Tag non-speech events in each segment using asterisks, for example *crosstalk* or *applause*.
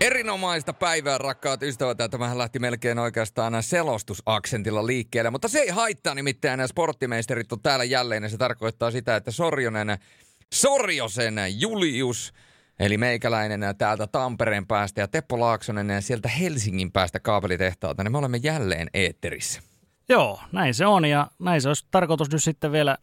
Erinomaista päivää, rakkaat ystävät. Tämähän lähti melkein oikeastaan selostusaksentilla liikkeelle, mutta se ei haittaa nimittäin. Sporttimeisterit on täällä jälleen ja se tarkoittaa sitä, että Sorjonen, Sorjosen Julius, eli meikäläinen täältä Tampereen päästä ja Teppo Laaksonen sieltä Helsingin päästä kaapelitehtaalta, niin me olemme jälleen eetterissä. Joo, näin se on ja näin se olisi tarkoitus nyt sitten vielä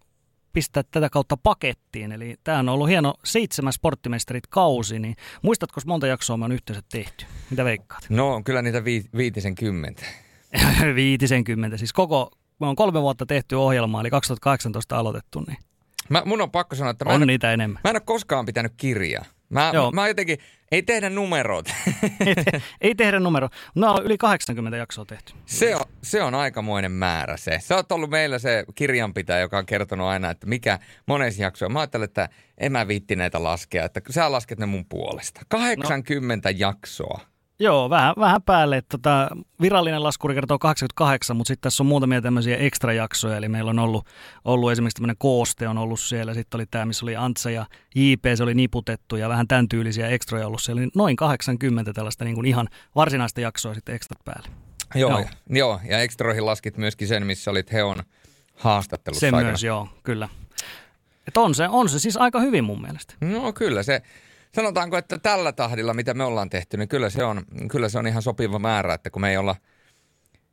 pistää tätä kautta pakettiin. Eli tämä on ollut hieno seitsemäs sporttimestarit kausi, niin muistatko monta jaksoa me on yhteensä tehty? Mitä veikkaat? No kyllä niitä vi- viitisen kymmentä. *laughs* viitisen kymmentä, siis koko, me on kolme vuotta tehty ohjelmaa, eli 2018 aloitettu, niin Mä, mun on pakko sanoa, että mä on en, niitä enemmän. mä en ole koskaan pitänyt kirjaa. Mä, Joo. mä jotenkin, ei tehdä numerot. *laughs* ei, te, ei tehdä numero. No on yli 80 jaksoa tehty. se, on, se on aikamoinen määrä se. Sä oot ollut meillä se kirjanpitäjä, joka on kertonut aina, että mikä monessa jaksoa. Mä ajattelen, että en mä viitti näitä laskea, että sä lasket ne mun puolesta. 80 no. jaksoa. Joo, vähän, vähän päälle. että Tota, virallinen laskuri kertoo 88, mutta sitten tässä on muutamia tämmöisiä ekstra-jaksoja. Eli meillä on ollut, ollut esimerkiksi tämmöinen kooste on ollut siellä. Sitten oli tämä, missä oli Antsa ja JP, se oli niputettu ja vähän tämän tyylisiä ekstroja ollut siellä. Niin noin 80 tällaista niin kuin ihan varsinaista jaksoa sitten ekstrat päälle. Joo, Joo. joo. Ja, ekstroihin laskit myöskin sen, missä olit Heon haastattelussa Se aikana. myös, joo, kyllä. Et on, se, on se siis aika hyvin mun mielestä. No kyllä se, sanotaanko, että tällä tahdilla, mitä me ollaan tehty, niin kyllä se on, kyllä se on ihan sopiva määrä, että kun me ei olla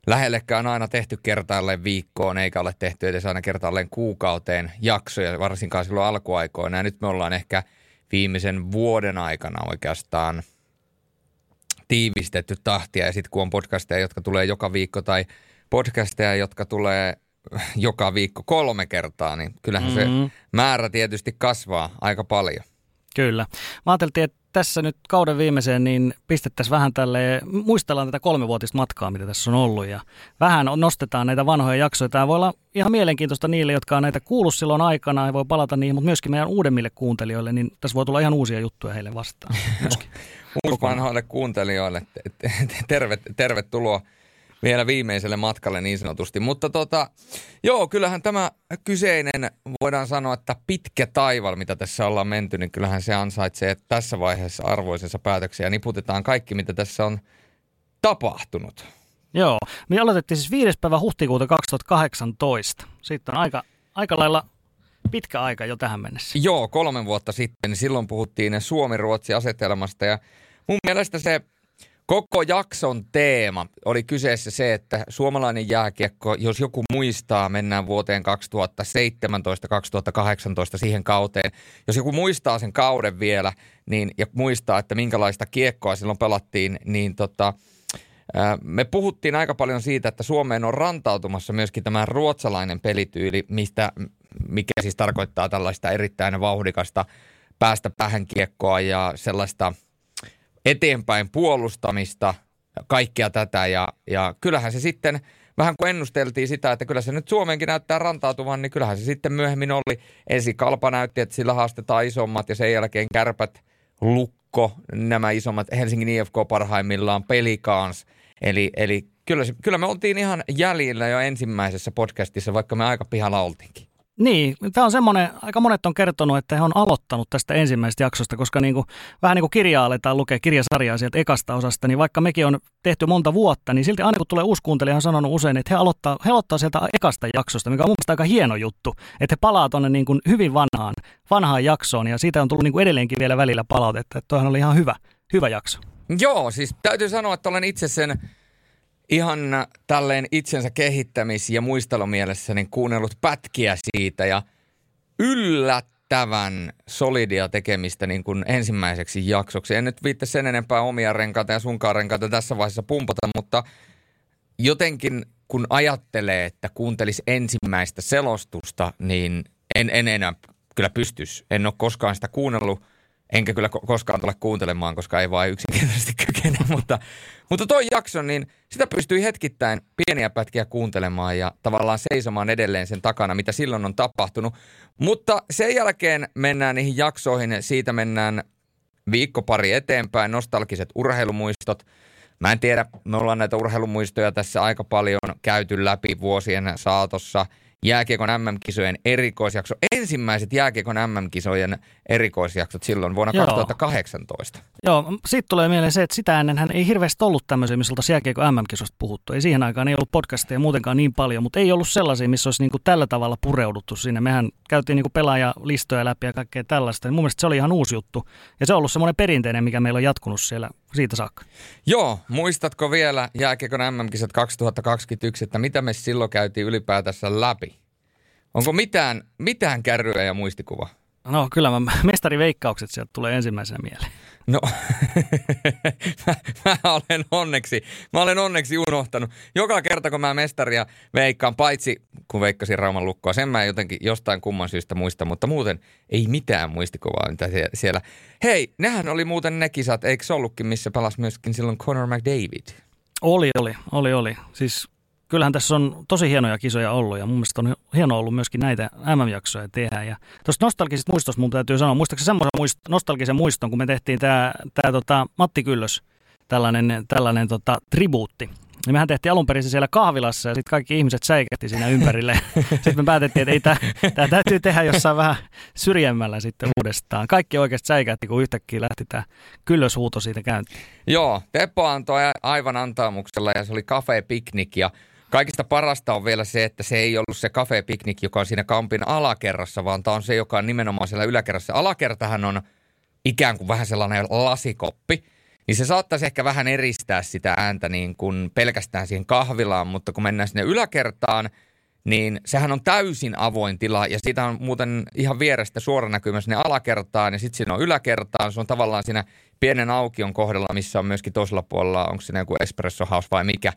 lähellekään aina tehty kertaalleen viikkoon, eikä ole tehty edes aina kertaalleen kuukauteen jaksoja, varsinkaan silloin alkuaikoina. Ja nyt me ollaan ehkä viimeisen vuoden aikana oikeastaan tiivistetty tahtia. Ja sitten kun on podcasteja, jotka tulee joka viikko, tai podcasteja, jotka tulee joka viikko kolme kertaa, niin kyllähän mm-hmm. Mhm. se määrä tietysti kasvaa aika paljon. Kyllä. Mä ajattelin, että tässä nyt kauden viimeiseen niin pistettäisiin vähän tälle, muistellaan tätä kolmevuotista matkaa, mitä tässä on ollut ja vähän nostetaan näitä vanhoja jaksoja. Tämä voi olla ihan mielenkiintoista niille, jotka on näitä kuullut silloin aikana ja voi palata niihin, mutta myöskin meidän uudemmille kuuntelijoille, niin tässä voi tulla ihan uusia juttuja heille vastaan. *laughs* Myöskin. Uusvanhoille kuuntelijoille te- te- tervet, tervetuloa vielä viimeiselle matkalle niin sanotusti. Mutta tota, joo, kyllähän tämä kyseinen, voidaan sanoa, että pitkä taival, mitä tässä ollaan menty, niin kyllähän se ansaitsee tässä vaiheessa arvoisensa päätöksiä ja niputetaan kaikki, mitä tässä on tapahtunut. Joo, me aloitettiin siis 5. päivä huhtikuuta 2018. Sitten on aika, aika lailla pitkä aika jo tähän mennessä. Joo, kolme vuotta sitten, niin silloin puhuttiin Suomi-Ruotsi-asetelmasta ja mun mielestä se koko jakson teema oli kyseessä se, että suomalainen jääkiekko, jos joku muistaa, mennään vuoteen 2017-2018 siihen kauteen. Jos joku muistaa sen kauden vielä niin, ja muistaa, että minkälaista kiekkoa silloin pelattiin, niin tota, me puhuttiin aika paljon siitä, että Suomeen on rantautumassa myöskin tämä ruotsalainen pelityyli, mistä, mikä siis tarkoittaa tällaista erittäin vauhdikasta päästä päähän kiekkoa ja sellaista eteenpäin puolustamista, kaikkea tätä. Ja, ja kyllähän se sitten, vähän kun ennusteltiin sitä, että kyllä se nyt Suomeenkin näyttää rantautuvan, niin kyllähän se sitten myöhemmin oli. Ensi Kalpa näytti, että sillä haastetaan isommat ja sen jälkeen kärpät, lukko, nämä isommat, Helsingin IFK parhaimmillaan, pelikaans. Eli, eli kyllä, se, kyllä me oltiin ihan jäljillä jo ensimmäisessä podcastissa, vaikka me aika pihalla oltiinkin. Niin, tämä on semmoinen, aika monet on kertonut, että he on aloittanut tästä ensimmäisestä jaksosta, koska niin kuin, vähän niin kuin kirjaa aletaan lukea, kirjasarjaa sieltä ekasta osasta, niin vaikka mekin on tehty monta vuotta, niin silti aina kun tulee uusi kuuntelija, on sanonut usein, että he aloittaa, he aloittaa sieltä ekasta jaksosta, mikä on mun mielestä aika hieno juttu, että he palaa tuonne niin kuin hyvin vanhaan, vanhaan jaksoon, ja siitä on tullut niin kuin edelleenkin vielä välillä palautetta, että toihan oli ihan hyvä, hyvä jakso. Joo, siis täytyy sanoa, että olen itse sen ihan tälleen itsensä kehittämis- ja muistelumielessä niin kuunnellut pätkiä siitä ja yllättävän solidia tekemistä niin kuin ensimmäiseksi jaksoksi. En nyt viitte sen enempää omia renkaita ja sunkaan renkaita tässä vaiheessa pumpata, mutta jotenkin kun ajattelee, että kuuntelisi ensimmäistä selostusta, niin en, en enää kyllä pystys. En ole koskaan sitä kuunnellut, enkä kyllä ko- koskaan tule kuuntelemaan, koska ei vaan yksinkertaisesti *laughs* kykene. mutta, mutta toi jakso, niin sitä pystyi hetkittäin pieniä pätkiä kuuntelemaan ja tavallaan seisomaan edelleen sen takana, mitä silloin on tapahtunut. Mutta sen jälkeen mennään niihin jaksoihin, siitä mennään viikko pari eteenpäin, nostalgiset urheilumuistot. Mä en tiedä, me ollaan näitä urheilumuistoja tässä aika paljon käyty läpi vuosien saatossa jääkiekon MM-kisojen erikoisjakso. Ensimmäiset jääkiekon MM-kisojen erikoisjaksot silloin vuonna Joo. 2018. Joo, siitä tulee mieleen se, että sitä ennen hän ei hirveästi ollut tämmöisiä, missä oltaisiin jääkiekon MM-kisosta puhuttu. Ei siihen aikaan ei ollut podcasteja muutenkaan niin paljon, mutta ei ollut sellaisia, missä olisi niin kuin tällä tavalla pureuduttu sinne. Mehän käytiin niin kuin pelaajalistoja läpi ja kaikkea tällaista. Mun mielestä se oli ihan uusi juttu. Ja se on ollut semmoinen perinteinen, mikä meillä on jatkunut siellä siitä saakka. Joo, muistatko vielä jääkiekon MM-kisat 2021, että mitä me silloin käytiin ylipäätänsä läpi? Onko mitään, mitään kärryä ja muistikuva? No kyllä, mä, *laughs* mestariveikkaukset sieltä tulee ensimmäisenä mieleen. No, *laughs* mä, mä, olen onneksi, mä olen onneksi unohtanut. Joka kerta, kun mä mestaria veikkaan, paitsi kun veikkasin Rauman lukkoa, sen mä jotenkin jostain kumman syystä muista, mutta muuten ei mitään muistikuvaa mitä sie- siellä. Hei, nehän oli muuten ne kisat, eikö se ollutkin, missä pelasi myöskin silloin Conor McDavid? Oli, oli, oli, oli. Siis kyllähän tässä on tosi hienoja kisoja ollut ja mun mielestä on hienoa ollut myöskin näitä MM-jaksoja tehdä. Ja tuosta nostalgisesta muistosta mun täytyy sanoa, muistaakseni semmoisen muist, nostalgisen muiston, kun me tehtiin tämä tää, tota, Matti Kyllös, tällainen, tällainen tota, tribuutti. Niin mehän tehtiin alun perin se siellä kahvilassa ja sitten kaikki ihmiset säikähti siinä ympärille. *laughs* sitten me päätettiin, että ei tämä täytyy tehdä jossain vähän syrjemmällä sitten uudestaan. Kaikki oikeasti säikähti, kun yhtäkkiä lähti tämä kyllöshuuto siitä käyntiin. Joo, Teppo antoi aivan antaamuksella ja se oli kafe piknik ja Kaikista parasta on vielä se, että se ei ollut se kafe piknik, joka on siinä kampin alakerrassa, vaan tämä on se, joka on nimenomaan siellä yläkerrassa. Alakertahan on ikään kuin vähän sellainen lasikoppi, niin se saattaisi ehkä vähän eristää sitä ääntä niin kuin pelkästään siihen kahvilaan, mutta kun mennään sinne yläkertaan, niin sehän on täysin avoin tila ja siitä on muuten ihan vierestä suora näkymä sinne alakertaan ja sitten siinä on yläkertaan. Se on tavallaan siinä pienen aukion kohdalla, missä on myöskin toisella puolella, onko siinä joku espresso house vai mikä.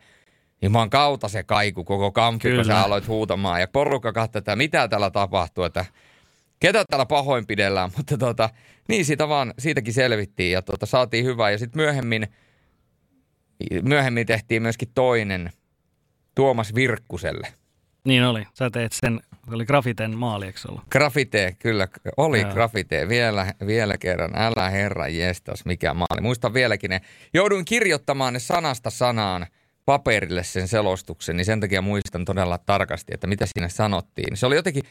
Juman kautta se kaiku koko kampi, kun sä aloit huutamaan ja porukka katsoi, että mitä täällä tapahtuu, että ketä täällä pahoinpidellään, *laughs* mutta tota, niin siitä vaan, siitäkin selvittiin ja tota, saatiin hyvää. Ja sitten myöhemmin, myöhemmin tehtiin myöskin toinen Tuomas Virkkuselle. Niin oli. Sä teet sen, oli Grafiten maali, eikö ollut? Grafite, kyllä. Oli Joo. Grafite. Vielä, vielä kerran. Älä herra jestas, mikä maali. Muistan vieläkin ne. Jouduin kirjoittamaan ne sanasta sanaan paperille sen selostuksen, niin sen takia muistan todella tarkasti, että mitä siinä sanottiin. Se oli jotenkin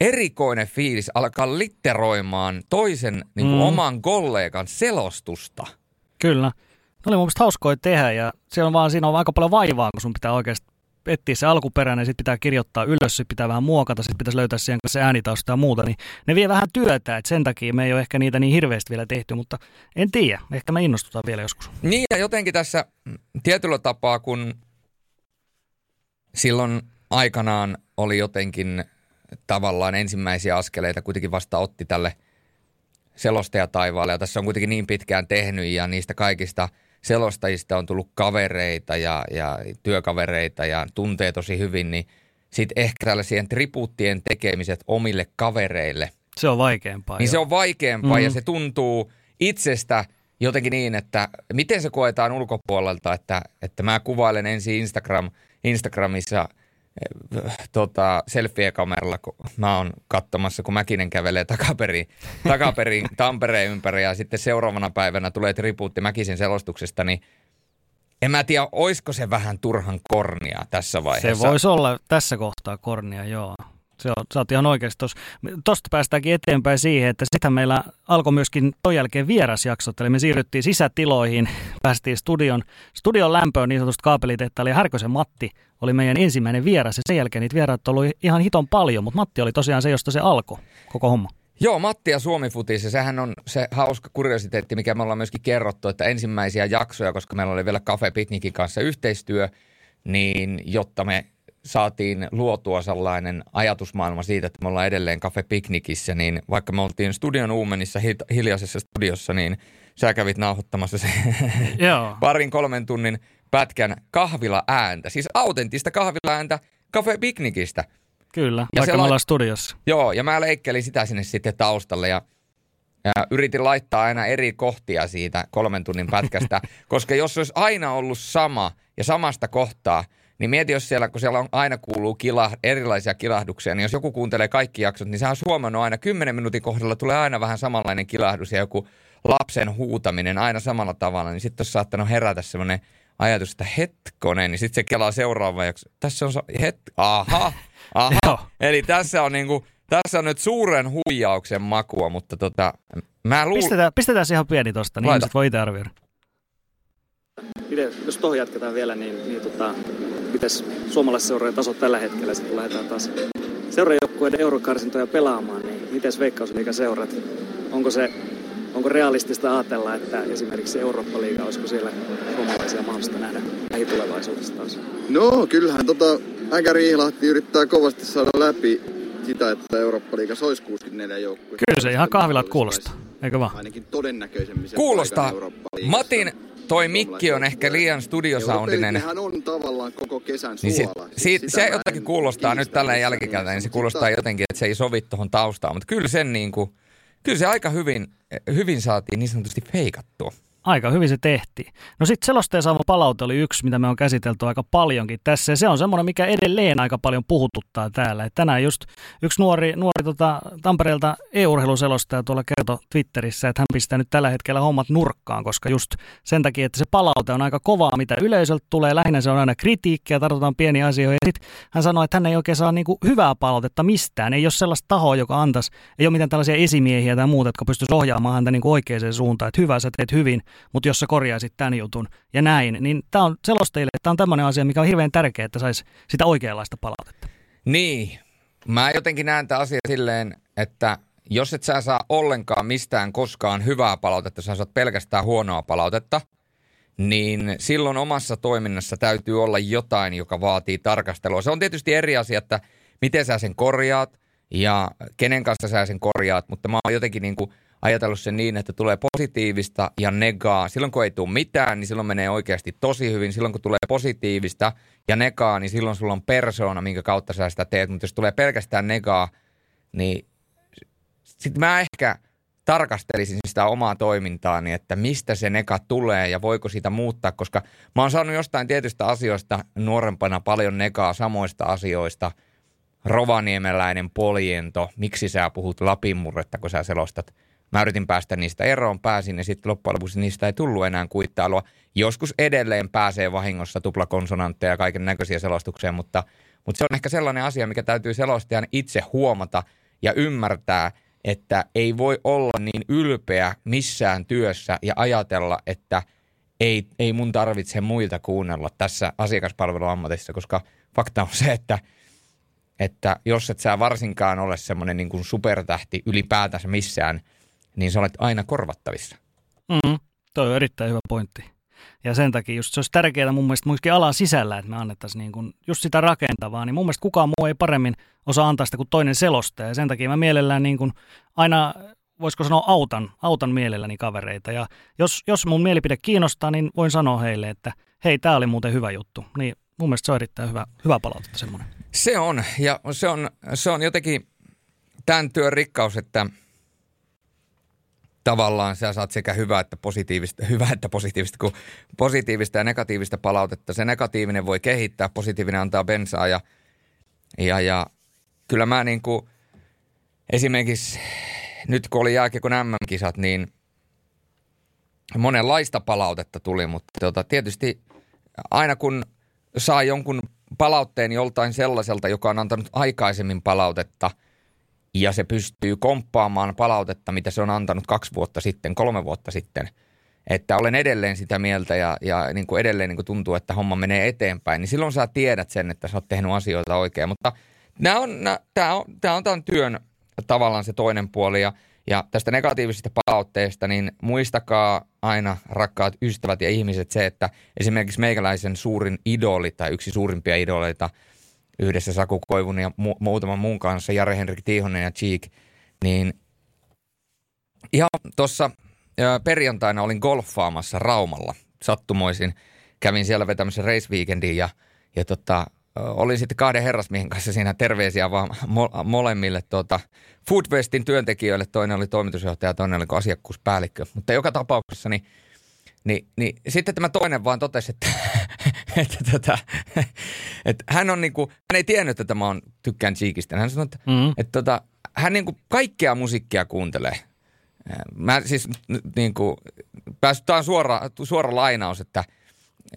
erikoinen fiilis alkaa litteroimaan toisen niin kuin mm. oman kollegan selostusta. Kyllä. Ne oli mun mielestä hauskoja tehdä ja siellä on vaan, siinä on aika paljon vaivaa, kun sun pitää oikeasti etsiä se alkuperäinen, sitten pitää kirjoittaa ylös, sitten pitää vähän muokata, sitten pitäisi löytää siihen se äänitausta ja muuta, niin ne vie vähän työtä, että sen takia me ei ole ehkä niitä niin hirveästi vielä tehty, mutta en tiedä, ehkä me innostutaan vielä joskus. Niin ja jotenkin tässä tietyllä tapaa, kun silloin aikanaan oli jotenkin tavallaan ensimmäisiä askeleita kuitenkin vasta otti tälle selostajataivaalle ja tässä on kuitenkin niin pitkään tehnyt ja niistä kaikista – selostajista on tullut kavereita ja, ja työkavereita ja tuntee tosi hyvin, niin sitten ehkä tällaisien tribuuttien tekemiset omille kavereille. Se on vaikeampaa. Niin jo. se on vaikeampaa mm-hmm. ja se tuntuu itsestä jotenkin niin, että miten se koetaan ulkopuolelta, että, että mä kuvailen ensin Instagram, Instagramissa – tota, selfie-kameralla, kun mä oon katsomassa, kun Mäkinen kävelee takaperin, takaperin Tampereen ympäri ja sitten seuraavana päivänä tulee tribuutti Mäkisen selostuksesta, niin en mä tiedä, oisko se vähän turhan kornia tässä vaiheessa. Se voisi olla tässä kohtaa kornia, joo. Se on, sä oot ihan oikeasti. Tuosta päästäänkin eteenpäin siihen, että sitten meillä alkoi myöskin ton jälkeen vierasjaksot, eli me siirryttiin sisätiloihin, *laughs* päästiin studion, studion lämpöön niin sanotusta kaapelitehtaalle, ja Härkösen Matti oli meidän ensimmäinen vieras, ja sen jälkeen niitä vieraat oli ihan hiton paljon, mutta Matti oli tosiaan se, josta se alkoi, koko homma. Joo, Matti ja Suomi Futis, ja sehän on se hauska kuriositeetti, mikä me ollaan myöskin kerrottu, että ensimmäisiä jaksoja, koska meillä oli vielä Cafe Picnicin kanssa yhteistyö, niin jotta me saatiin luotua sellainen ajatusmaailma siitä, että me ollaan edelleen Cafe Picnicissä, niin vaikka me oltiin studion Uumenissa hiljaisessa studiossa, niin sä kävit nauhoittamassa se *laughs* Joo. parin kolmen tunnin pätkän kahvila ääntä, siis autenttista kahvila ääntä Cafe Picnicistä. Kyllä, ja vaikka me ollaan studiossa. Joo, ja mä leikkelin sitä sinne sitten taustalle ja ja yritin laittaa aina eri kohtia siitä kolmen tunnin pätkästä, *laughs* koska jos olisi aina ollut sama ja samasta kohtaa, niin mieti, jos siellä, kun siellä on, aina kuuluu kila, erilaisia kilahduksia, niin jos joku kuuntelee kaikki jaksot, niin sehän on huomannut aina 10 minuutin kohdalla tulee aina vähän samanlainen kilahdus ja joku lapsen huutaminen aina samalla tavalla, niin sitten olisi saattanut herätä semmoinen ajatus, että hetkonen, niin sitten se kelaa seuraava jakso. Tässä on, het, aha, *laughs* aha. Eli tässä on niinku, tässä on nyt suuren huijauksen makua, mutta tota, mä luulen... Pistetään, pistetään se ihan pieni tosta, niin Laita. ihmiset voi itse arvioida. Miten, jos tuohon jatketaan vielä, niin, niin tota, mites suomalaisseurojen taso tällä hetkellä, sitten kun lähdetään taas seurajoukkueiden eurokarsintoja pelaamaan, niin miten veikkausliigaseurat, onko se onko realistista ajatella, että esimerkiksi Eurooppa-liiga, olisiko siellä suomalaisia mahdollista nähdä lähitulevaisuudessa taas? No, kyllähän tota Äkäri Ihlahti yrittää kovasti saada läpi sitä, että Eurooppa-liiga olisi 64 joukkue. Kyllä se ihan kahvilat kuulostaa, eikö vaan? Ainakin todennäköisemmin sen Kuulostaa. Matin, toi mikki on ehkä liian studiosoundinen. Eurooppa-liigahan on tavallaan koko kesän Niin se, suola. Siis se jotenkin kuulostaa nyt tällä missään jälkikäteen, niin se kuulostaa jotenkin, että se ei sovi tuohon taustaan. Mutta kyllä sen niin kuin, kyllä se aika hyvin, hyvin saatiin niin sanotusti feikattua. Aika hyvin se tehtiin. No sitten selosteen saama palaute oli yksi, mitä me on käsitelty aika paljonkin tässä. Ja se on semmoinen, mikä edelleen aika paljon puhututtaa täällä. Et tänään just yksi nuori, nuori tota, Tampereelta e-urheiluselostaja tuolla kertoi Twitterissä, että hän pistää nyt tällä hetkellä hommat nurkkaan, koska just sen takia, että se palaute on aika kovaa, mitä yleisöltä tulee. Lähinnä se on aina kritiikkiä, tartutaan pieniä asioita. Ja sitten hän sanoi, että hän ei oikein saa niinku hyvää palautetta mistään. Ei ole sellaista tahoa, joka antaisi, ei ole mitään tällaisia esimiehiä tai muuta, jotka pystyisi ohjaamaan häntä niinku oikeaan suuntaan. Että hyvä, sä teet hyvin, mutta jos sä korjaisit tämän jutun ja näin, niin tämä on selostajille, että tämä on tämmöinen asia, mikä on hirveän tärkeää, että saisi sitä oikeanlaista palautetta. Niin, mä jotenkin näen tämän asian silleen, että jos et sä saa ollenkaan mistään koskaan hyvää palautetta, sä saat pelkästään huonoa palautetta, niin silloin omassa toiminnassa täytyy olla jotain, joka vaatii tarkastelua. Se on tietysti eri asia, että miten sä sen korjaat ja kenen kanssa sä sen korjaat, mutta mä oon jotenkin niin kuin ajatellut sen niin, että tulee positiivista ja negaa. Silloin kun ei tule mitään, niin silloin menee oikeasti tosi hyvin. Silloin kun tulee positiivista ja negaa, niin silloin sulla on persoona, minkä kautta sä sitä teet. Mutta jos tulee pelkästään negaa, niin sitten mä ehkä tarkastelisin sitä omaa toimintaani, että mistä se neka tulee ja voiko sitä muuttaa, koska mä oon saanut jostain tietystä asioista nuorempana paljon negaa samoista asioista. Rovaniemeläinen poljento, miksi sä puhut lapinmurretta, kun sä selostat. Mä yritin päästä niistä eroon, pääsin ja sitten loppujen lopuksi niistä ei tullut enää kuittailua. Joskus edelleen pääsee vahingossa tuplakonsonantteja ja kaiken näköisiä selostuksia, mutta, mutta se on ehkä sellainen asia, mikä täytyy selostajan itse huomata ja ymmärtää, että ei voi olla niin ylpeä missään työssä ja ajatella, että ei, ei mun tarvitse muita kuunnella tässä asiakaspalveluammatissa, koska fakta on se, että, että jos et sä varsinkaan ole semmoinen niin kuin supertähti ylipäätänsä missään, niin sä olet aina korvattavissa. Mm, toi on erittäin hyvä pointti. Ja sen takia just se olisi tärkeää mun mielestä myöskin alan sisällä, että me annettaisiin niin kuin just sitä rakentavaa, niin mun mielestä kukaan muu ei paremmin osaa antaa sitä kuin toinen selostaja. Ja sen takia mä mielellään niin kuin aina, voisiko sanoa autan, autan mielelläni kavereita. Ja jos, jos mun mielipide kiinnostaa, niin voin sanoa heille, että hei, tämä oli muuten hyvä juttu. Niin mun mielestä se on erittäin hyvä, hyvä palautetta semmoinen. Se on, ja se on, se on jotenkin tämän työn rikkaus, että tavallaan sä saat sekä hyvää että positiivista, *laughs* hyvää että positiivista, kuin positiivista ja negatiivista palautetta. Se negatiivinen voi kehittää, positiivinen antaa bensaa ja, ja, ja kyllä mä niin kuin, esimerkiksi nyt kun oli jääkiekon MM-kisat, niin monenlaista palautetta tuli, mutta tota, tietysti aina kun saa jonkun palautteen joltain sellaiselta, joka on antanut aikaisemmin palautetta ja se pystyy komppaamaan palautetta, mitä se on antanut kaksi vuotta sitten, kolme vuotta sitten, että olen edelleen sitä mieltä ja, ja niin kuin edelleen niin kuin tuntuu, että homma menee eteenpäin, niin silloin sä tiedät sen, että sä oot tehnyt asioita oikein. Mutta nämä on, nämä, tämä, on, tämä on tämän työn tavallaan se toinen puoli. Ja, ja tästä negatiivisesta palautteesta, niin muistakaa aina rakkaat ystävät ja ihmiset se, että esimerkiksi meikäläisen suurin idoli tai yksi suurimpia idoleita yhdessä Saku Koivun ja mu- muutaman muun kanssa, Jare Henrik Tiihonen ja Cheek, niin ihan tuossa perjantaina olin golfaamassa Raumalla sattumoisin. Kävin siellä vetämässä race weekendin ja, ja tota, olin sitten kahden herrasmiehen kanssa siinä terveisiä vaan mo- molemmille tuota, Foodwestin työntekijöille. Toinen oli toimitusjohtaja, toinen oli asiakkuuspäällikkö. Mutta joka tapauksessa niin, niin, niin sitten tämä toinen vaan totesi, että, *laughs* että, tota, *laughs* että hän on niinku, hän ei tiennyt, että mä on, tykkään Cheekistä. Hän sanoi, että, Mm. että tota, hän niinku kaikkea musiikkia kuuntelee. Mä siis niinku, tämä on suora, suora lainaus, että,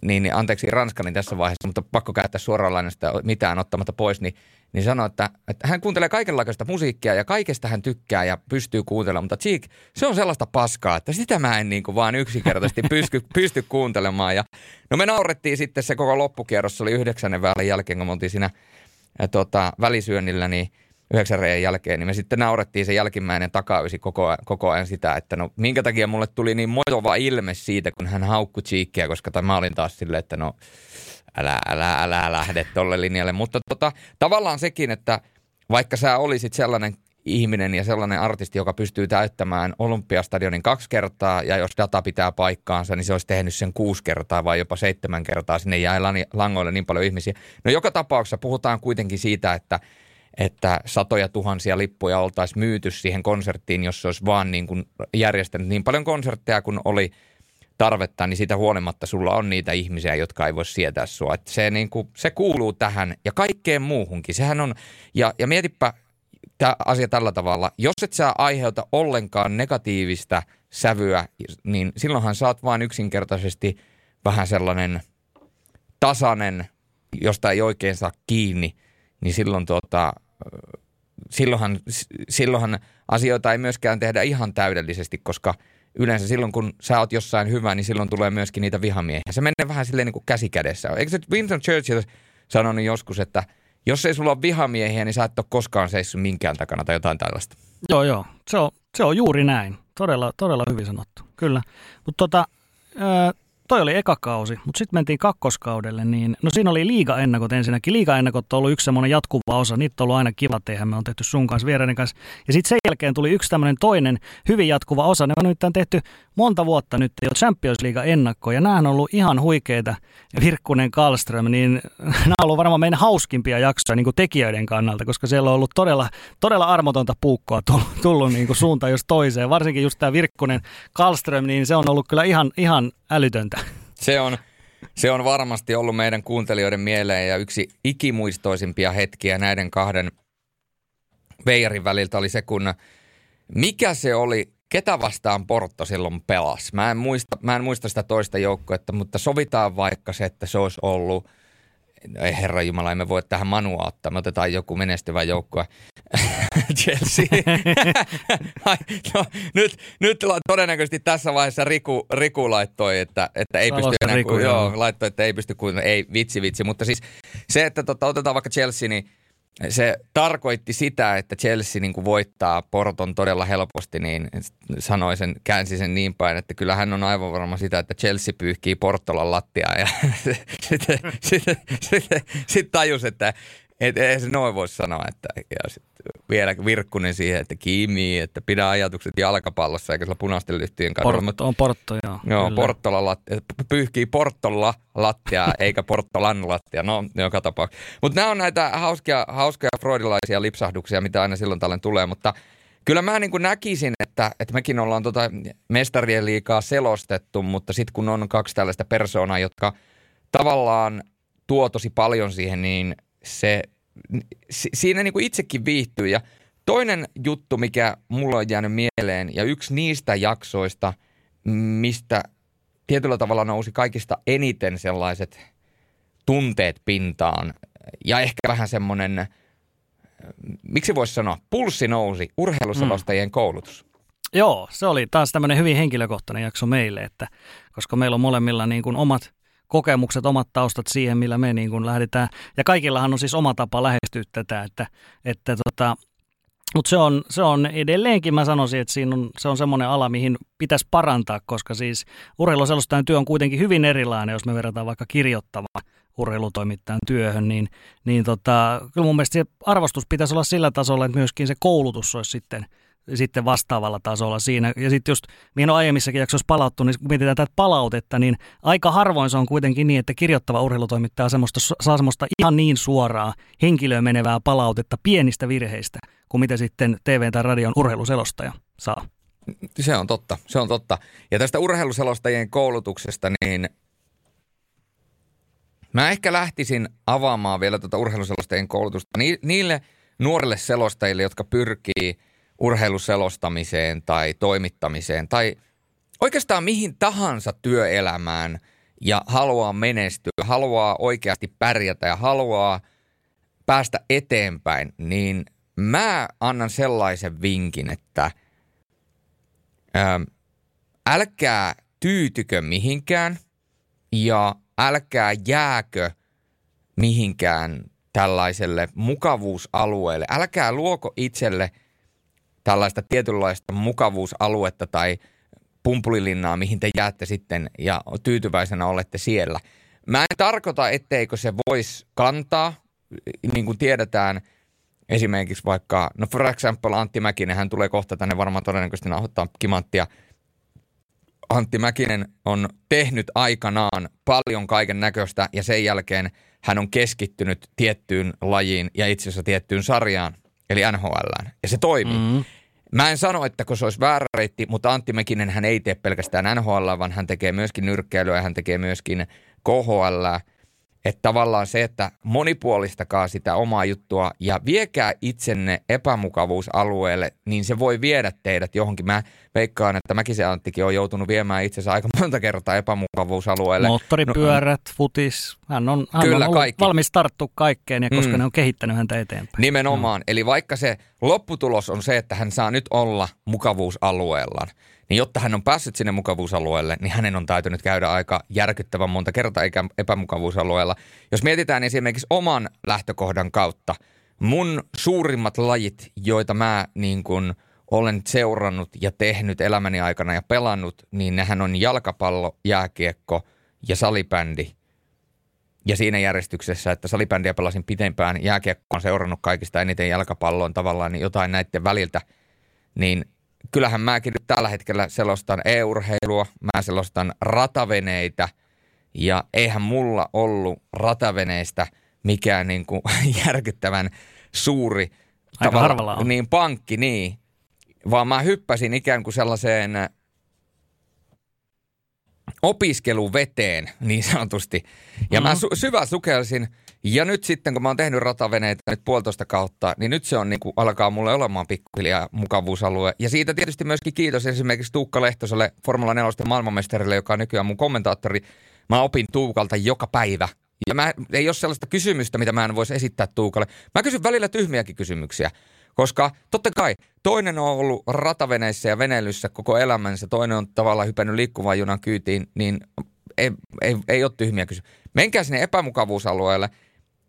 niin, niin anteeksi ranskani tässä vaiheessa, mutta pakko käyttää suoraan lainasta mitään ottamatta pois, niin, niin sanoi, että, että hän kuuntelee kaikenlaista musiikkia ja kaikesta hän tykkää ja pystyy kuuntelemaan, mutta Cheek, se on sellaista paskaa, että sitä mä en niin kuin vaan yksinkertaisesti *laughs* pysty, pysty kuuntelemaan. Ja, no me naurettiin sitten se koko loppukierros, se oli yhdeksännen välin jälkeen, kun me oltiin siinä ja, tota, välisyönnillä, niin yhdeksän reijän jälkeen, niin me sitten naurettiin se jälkimmäinen takaysi koko, koko ajan sitä, että no minkä takia mulle tuli niin mojova ilme siitä, kun hän haukkui Cheekkiä, koska tai mä olin taas silleen, että no älä, älä, älä lähde tolle linjalle. Mutta tota, tavallaan sekin, että vaikka sä olisit sellainen ihminen ja sellainen artisti, joka pystyy täyttämään Olympiastadionin kaksi kertaa, ja jos data pitää paikkaansa, niin se olisi tehnyt sen kuusi kertaa vai jopa seitsemän kertaa. Sinne jäi langoille niin paljon ihmisiä. No joka tapauksessa puhutaan kuitenkin siitä, että että satoja tuhansia lippuja oltaisiin myyty siihen konserttiin, jos se olisi vaan niin kuin järjestänyt niin paljon konsertteja kuin oli tarvetta, niin siitä huolimatta sulla on niitä ihmisiä, jotka ei voi sietää sua. Että se, niin kuin, se kuuluu tähän ja kaikkeen muuhunkin. Sehän on, ja, ja mietipä tämä asia tällä tavalla, jos et sä aiheuta ollenkaan negatiivista sävyä, niin silloinhan sä oot vaan yksinkertaisesti vähän sellainen tasainen, josta ei oikein saa kiinni, niin silloin tuota, silloinhan, silloinhan asioita ei myöskään tehdä ihan täydellisesti, koska yleensä silloin, kun sä oot jossain hyvä, niin silloin tulee myöskin niitä vihamiehiä. Se menee vähän silleen niin käsi kädessä. Eikö se Winston Churchill sanonut joskus, että jos ei sulla ole vihamiehiä, niin sä et ole koskaan seissyt minkään takana tai jotain tällaista. Joo, joo. Se on, se on juuri näin. Todella, todella hyvin sanottu. Kyllä. Mutta tota, toi oli eka kausi, mutta sitten mentiin kakkoskaudelle, niin no siinä oli liiga-ennakot ensinnäkin. Liiga-ennakot on ollut yksi semmoinen jatkuva osa, niitä on ollut aina kiva tehdä, me on tehty sun kanssa, vieraiden kanssa. Ja sitten sen jälkeen tuli yksi tämmöinen toinen hyvin jatkuva osa, ne on nyt tehty monta vuotta nyt jo Champions League ennakko, ja nämä on ollut ihan huikeita. Virkkunen, Karlström, niin *laughs* nämä on ollut varmaan meidän hauskimpia jaksoja niin kuin tekijöiden kannalta, koska siellä on ollut todella, todella armotonta puukkoa tullut, tullut niin kuin suuntaan jos toiseen. Varsinkin just tämä Virkkunen, Karlström, niin se on ollut kyllä ihan, ihan älytöntä. Se on, se on varmasti ollut meidän kuuntelijoiden mieleen ja yksi ikimuistoisimpia hetkiä näiden kahden veijarin väliltä oli se, kun mikä se oli, ketä vastaan Porto silloin pelasi. Mä en muista, mä en muista sitä toista joukkuetta, mutta sovitaan vaikka se, että se olisi ollut – ei herra Jumala, emme voi tähän Manua ottaa, me otetaan joku menestyvä joukkue. *laughs* Chelsea. *laughs* no, nyt, nyt todennäköisesti tässä vaiheessa Riku, Riku laittoi, että, että ei pysty enää, Riku, joo, laittoi, että ei pysty kuin, ei vitsi vitsi, mutta siis se, että tota, otetaan vaikka Chelsea, niin se tarkoitti sitä, että Chelsea niin kuin voittaa Porton todella helposti, niin sanoi sen, käänsi sen niin päin, että kyllä hän on aivan varma sitä, että Chelsea pyyhkii Portolan lattiaa. Ja *laughs* sitten sit, sit, sit tajus, että et, ei se noin voi sanoa, että ja sit vielä Virkkunen siihen, että Kimi, että pidä ajatukset jalkapallossa eikä sillä punaisten lyhtyjen kanssa. Porto, on Porto, joo. Joo, Portola lattia, pyyhkii Portolla lattia *laughs* eikä Portolan lattia, no joka tapauksessa. Mutta nämä on näitä hauskia, hauskia freudilaisia lipsahduksia, mitä aina silloin tällöin tulee, mutta Kyllä mä niin kuin näkisin, että, että mekin ollaan tota mestarien liikaa selostettu, mutta sitten kun on kaksi tällaista persoonaa, jotka tavallaan tuo tosi paljon siihen, niin se, siinä niin kuin itsekin viihtyy. Ja toinen juttu, mikä mulla on jäänyt mieleen, ja yksi niistä jaksoista, mistä tietyllä tavalla nousi kaikista eniten sellaiset tunteet pintaan, ja ehkä vähän semmoinen, miksi voisi sanoa, pulssi nousi, urheiluselostajien mm. koulutus. Joo, se oli taas tämmöinen hyvin henkilökohtainen jakso meille, että koska meillä on molemmilla niin kuin omat kokemukset, omat taustat siihen, millä me niin kuin lähdetään. Ja kaikillahan on siis oma tapa lähestyä tätä, että, että tota, mutta se on, se on edelleenkin, mä sanoisin, että siinä on, se on semmoinen ala, mihin pitäisi parantaa, koska siis urheiluselostajan työ on kuitenkin hyvin erilainen, jos me verrataan vaikka kirjoittavaan urheilutoimittajan työhön, niin, niin tota, kyllä mun mielestä se arvostus pitäisi olla sillä tasolla, että myöskin se koulutus olisi sitten – sitten vastaavalla tasolla siinä. Ja sitten just, mihin on aiemmissakin jaksoissa palauttu, niin kun mietitään tätä palautetta, niin aika harvoin se on kuitenkin niin, että kirjoittava urheilutoimittaja semmoista, saa semmoista ihan niin suoraa henkilöön menevää palautetta pienistä virheistä, kuin mitä sitten TV- tai radion urheiluselostaja saa. Se on totta, se on totta. Ja tästä urheiluselostajien koulutuksesta, niin mä ehkä lähtisin avaamaan vielä tuota urheiluselostajien koulutusta niille nuorille selostajille, jotka pyrkii – urheiluselostamiseen tai toimittamiseen tai oikeastaan mihin tahansa työelämään ja haluaa menestyä, haluaa oikeasti pärjätä ja haluaa päästä eteenpäin, niin mä annan sellaisen vinkin, että ää, älkää tyytykö mihinkään ja älkää jääkö mihinkään tällaiselle mukavuusalueelle. Älkää luoko itselle tällaista tietynlaista mukavuusaluetta tai pumpulilinnaa, mihin te jäätte sitten ja tyytyväisenä olette siellä. Mä en tarkoita, etteikö se voisi kantaa, niin kuin tiedetään, esimerkiksi vaikka, no for example Antti Mäkinen, hän tulee kohta tänne varmaan todennäköisesti nauhoittaa kimanttia. Antti Mäkinen on tehnyt aikanaan paljon kaiken näköistä ja sen jälkeen hän on keskittynyt tiettyyn lajiin ja itse asiassa tiettyyn sarjaan, eli NHL. Ja se toimii. Mm-hmm. Mä en sano, että kun se olisi väärä reitti, mutta Antti Mäkinen hän ei tee pelkästään NHL, vaan hän tekee myöskin nyrkkeilyä, hän tekee myöskin KHL. Että tavallaan se, että monipuolistakaa sitä omaa juttua ja viekää itsenne epämukavuusalueelle, niin se voi viedä teidät johonkin. Mä veikkaan, että Mäkisen Anttikin on joutunut viemään itsensä aika monta kertaa epämukavuusalueelle. Moottoripyörät, no, futis, hän on, hän kyllä, on kaikki. valmis tarttua kaikkeen, ja koska mm. ne on kehittänyt häntä eteenpäin. Nimenomaan, mm. eli vaikka se lopputulos on se, että hän saa nyt olla mukavuusalueellaan, niin jotta hän on päässyt sinne mukavuusalueelle, niin hänen on täytynyt käydä aika järkyttävän monta kertaa epämukavuusalueella. Jos mietitään esimerkiksi oman lähtökohdan kautta, mun suurimmat lajit, joita mä niin kuin olen seurannut ja tehnyt elämäni aikana ja pelannut, niin nehän on jalkapallo, jääkiekko ja salibändi. Ja siinä järjestyksessä, että salibändiä pelasin pitempään, jääkiekko on seurannut kaikista eniten jalkapalloon tavallaan niin jotain näiden väliltä, niin kyllähän mäkin nyt tällä hetkellä selostan e-urheilua, mä selostan rataveneitä ja eihän mulla ollut rataveneistä mikään niin kuin *laughs* järkyttävän suuri Aika harvalla on. Niin pankki, niin. Vaan mä hyppäsin ikään kuin sellaiseen opiskeluveteen niin sanotusti. Ja mm-hmm. mä su- syvä sukelsin – ja nyt sitten, kun mä oon tehnyt rataveneitä nyt puolitoista kautta, niin nyt se on niin kuin, alkaa mulle olemaan pikkuhiljaa mukavuusalue. Ja siitä tietysti myöskin kiitos esimerkiksi Tuukka Lehtoselle, Formula 4 maailmanmestarille, joka on nykyään mun kommentaattori. Mä opin Tuukalta joka päivä. Ja mä, ei ole sellaista kysymystä, mitä mä en voisi esittää Tuukalle. Mä kysyn välillä tyhmiäkin kysymyksiä. Koska totta kai toinen on ollut rataveneissä ja veneilyssä koko elämänsä, toinen on tavallaan hypännyt liikkuvan junan kyytiin, niin ei, ei, ei ole tyhmiä kysymyksiä. Menkää sinne epämukavuusalueelle –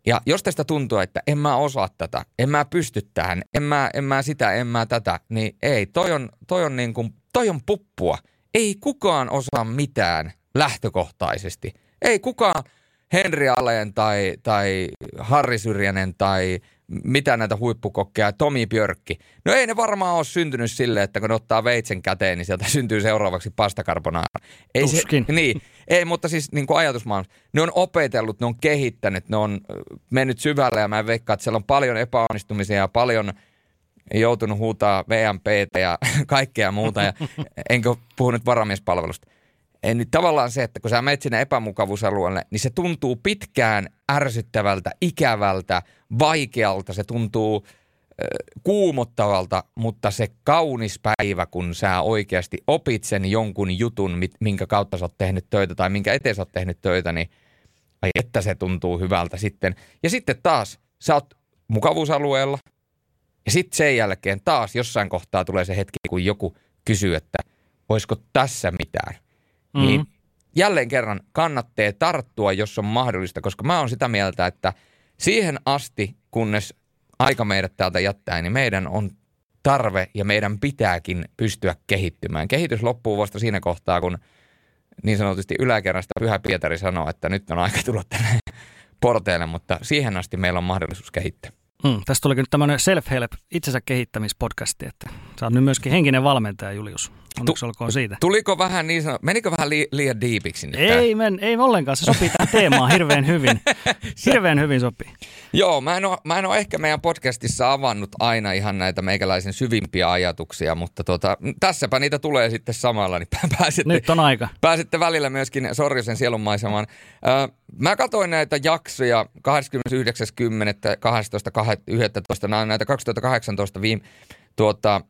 ja jos tästä tuntuu, että en mä osaa tätä, en mä pysty tähän, en mä, en mä sitä, en mä tätä, niin ei, toi on, toi on, niin kuin, toi on puppua. Ei kukaan osaa mitään lähtökohtaisesti. Ei kukaan Henri Aleen tai, tai Harri Syrjänen tai mitä näitä huippukokkeja, Tomi Björkki. No ei ne varmaan ole syntynyt silleen, että kun ne ottaa veitsen käteen, niin sieltä syntyy seuraavaksi pastakarbonaara. Ei Tuskin. Se, *laughs* niin, ei, mutta siis niin kuin ajatusmaailmassa. Ne on opetellut, ne on kehittänyt, ne on mennyt syvälle ja mä veikkaan, että siellä on paljon epäonnistumisia ja paljon joutunut huutaa VMPtä ja *laughs* kaikkea muuta. Ja *laughs* enkä puhu nyt varamiespalvelusta en nyt tavallaan se, että kun sä menet sinne epämukavuusalueelle, niin se tuntuu pitkään ärsyttävältä, ikävältä, vaikealta, se tuntuu kuumottavalta, mutta se kaunis päivä, kun sä oikeasti opit sen jonkun jutun, minkä kautta sä oot tehnyt töitä tai minkä eteen sä oot tehnyt töitä, niin ai että se tuntuu hyvältä sitten. Ja sitten taas, sä oot mukavuusalueella, ja sitten sen jälkeen taas jossain kohtaa tulee se hetki, kun joku kysyy, että olisiko tässä mitään – mm. niin jälleen kerran kannattaa tarttua, jos on mahdollista, koska mä oon sitä mieltä, että siihen asti, kunnes aika meidät täältä jättää, niin meidän on tarve ja meidän pitääkin pystyä kehittymään. Kehitys loppuu vasta siinä kohtaa, kun niin sanotusti yläkerrasta Pyhä Pietari sanoo, että nyt on aika tulla tänne porteille, mutta siihen asti meillä on mahdollisuus kehittää. Mm, tästä tuli nyt tämmöinen self-help, itsensä kehittämispodcasti, että sä oot nyt myöskin henkinen valmentaja, Julius. Onneksi olkoon siitä. Tuliko vähän niin sano, menikö vähän li, liian diipiksi nyt Ei, men, ei ollenkaan, se sopii tähän teemaan hirveän hyvin. *laughs* Hirveän hyvin sopii. Joo, mä en, ole, mä en ole ehkä meidän podcastissa avannut aina ihan näitä meikäläisen syvimpiä ajatuksia, mutta tota, tässäpä niitä tulee sitten samalla, niin *laughs* pääsette, Nyt on aika. Pääsette välillä myöskin Sorjosen sielunmaisemaan. Äh, mä katsoin näitä jaksoja 29.10. 12.11. näitä 2018 viime, tuota,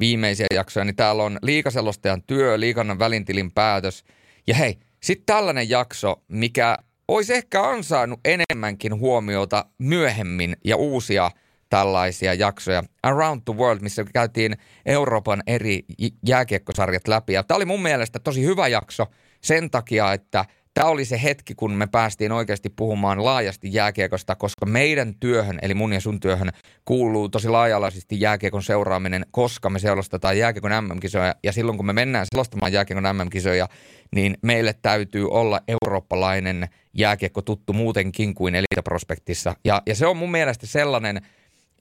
viimeisiä jaksoja, niin täällä on liikaselostajan työ, liikannan välintilin päätös. Ja hei, sitten tällainen jakso, mikä olisi ehkä ansainnut enemmänkin huomiota myöhemmin ja uusia tällaisia jaksoja. Around the World, missä käytiin Euroopan eri jääkiekkosarjat läpi. Ja tämä oli mun mielestä tosi hyvä jakso sen takia, että – tämä oli se hetki, kun me päästiin oikeasti puhumaan laajasti jääkiekosta, koska meidän työhön, eli mun ja sun työhön, kuuluu tosi laajalaisesti jääkiekon seuraaminen, koska me selostetaan jääkiekon MM-kisoja. Ja silloin, kun me mennään selostamaan jääkiekon MM-kisoja, niin meille täytyy olla eurooppalainen jääkiekko tuttu muutenkin kuin Elita Prospektissa. Ja, ja se on mun mielestä sellainen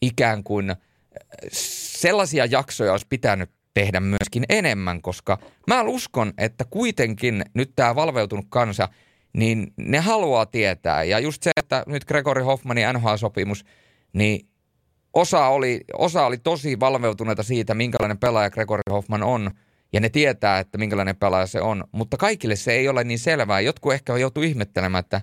ikään kuin sellaisia jaksoja olisi pitänyt tehdä myöskin enemmän, koska mä uskon, että kuitenkin nyt tämä valveutunut kansa, niin ne haluaa tietää. Ja just se, että nyt Gregory Hoffmanin NHL-sopimus, niin osa oli, osa oli tosi valveutuneita siitä, minkälainen pelaaja Gregory Hoffman on, ja ne tietää, että minkälainen pelaaja se on, mutta kaikille se ei ole niin selvää. Jotkut ehkä joutuu ihmettelemään, että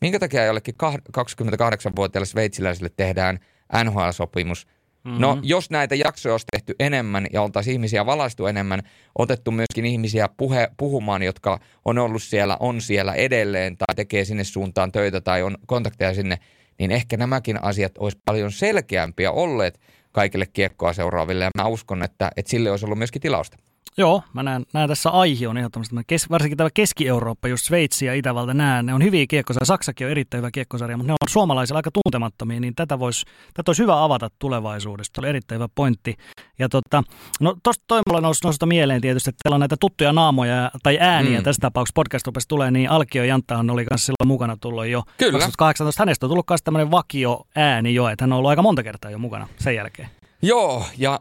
minkä takia jollekin 28-vuotiaille sveitsiläisille tehdään NHL-sopimus – Mm-hmm. No, jos näitä jaksoja olisi tehty enemmän ja oltaisiin ihmisiä valaistu enemmän, otettu myöskin ihmisiä puhe, puhumaan, jotka on ollut siellä, on siellä edelleen tai tekee sinne suuntaan töitä tai on kontakteja sinne, niin ehkä nämäkin asiat olisi paljon selkeämpiä olleet kaikille kiekkoa seuraaville ja mä uskon, että, että sille olisi ollut myöskin tilausta. Joo, mä näen, näen tässä aihe on ehdottomasti. Kes, varsinkin tämä Keski-Eurooppa, just Sveitsi ja Itävalta, näen, ne on hyviä kiekkosarja. Saksakin on erittäin hyvä kiekkosarja, mutta ne on suomalaisilla aika tuntemattomia, niin tätä, vois, tätä olisi hyvä avata tulevaisuudessa. Tämä oli erittäin hyvä pointti. Ja tota, no tuosta toi mulla nousi, nousi mieleen tietysti, että teillä on näitä tuttuja naamoja tai ääniä mm. tässä tapauksessa podcast tulee, niin Alkio Janttahan oli kanssa silloin mukana tullut jo Kyllä. 2018. Hänestä on tullut myös tämmöinen vakio ääni jo, että hän on ollut aika monta kertaa jo mukana sen jälkeen. Joo, ja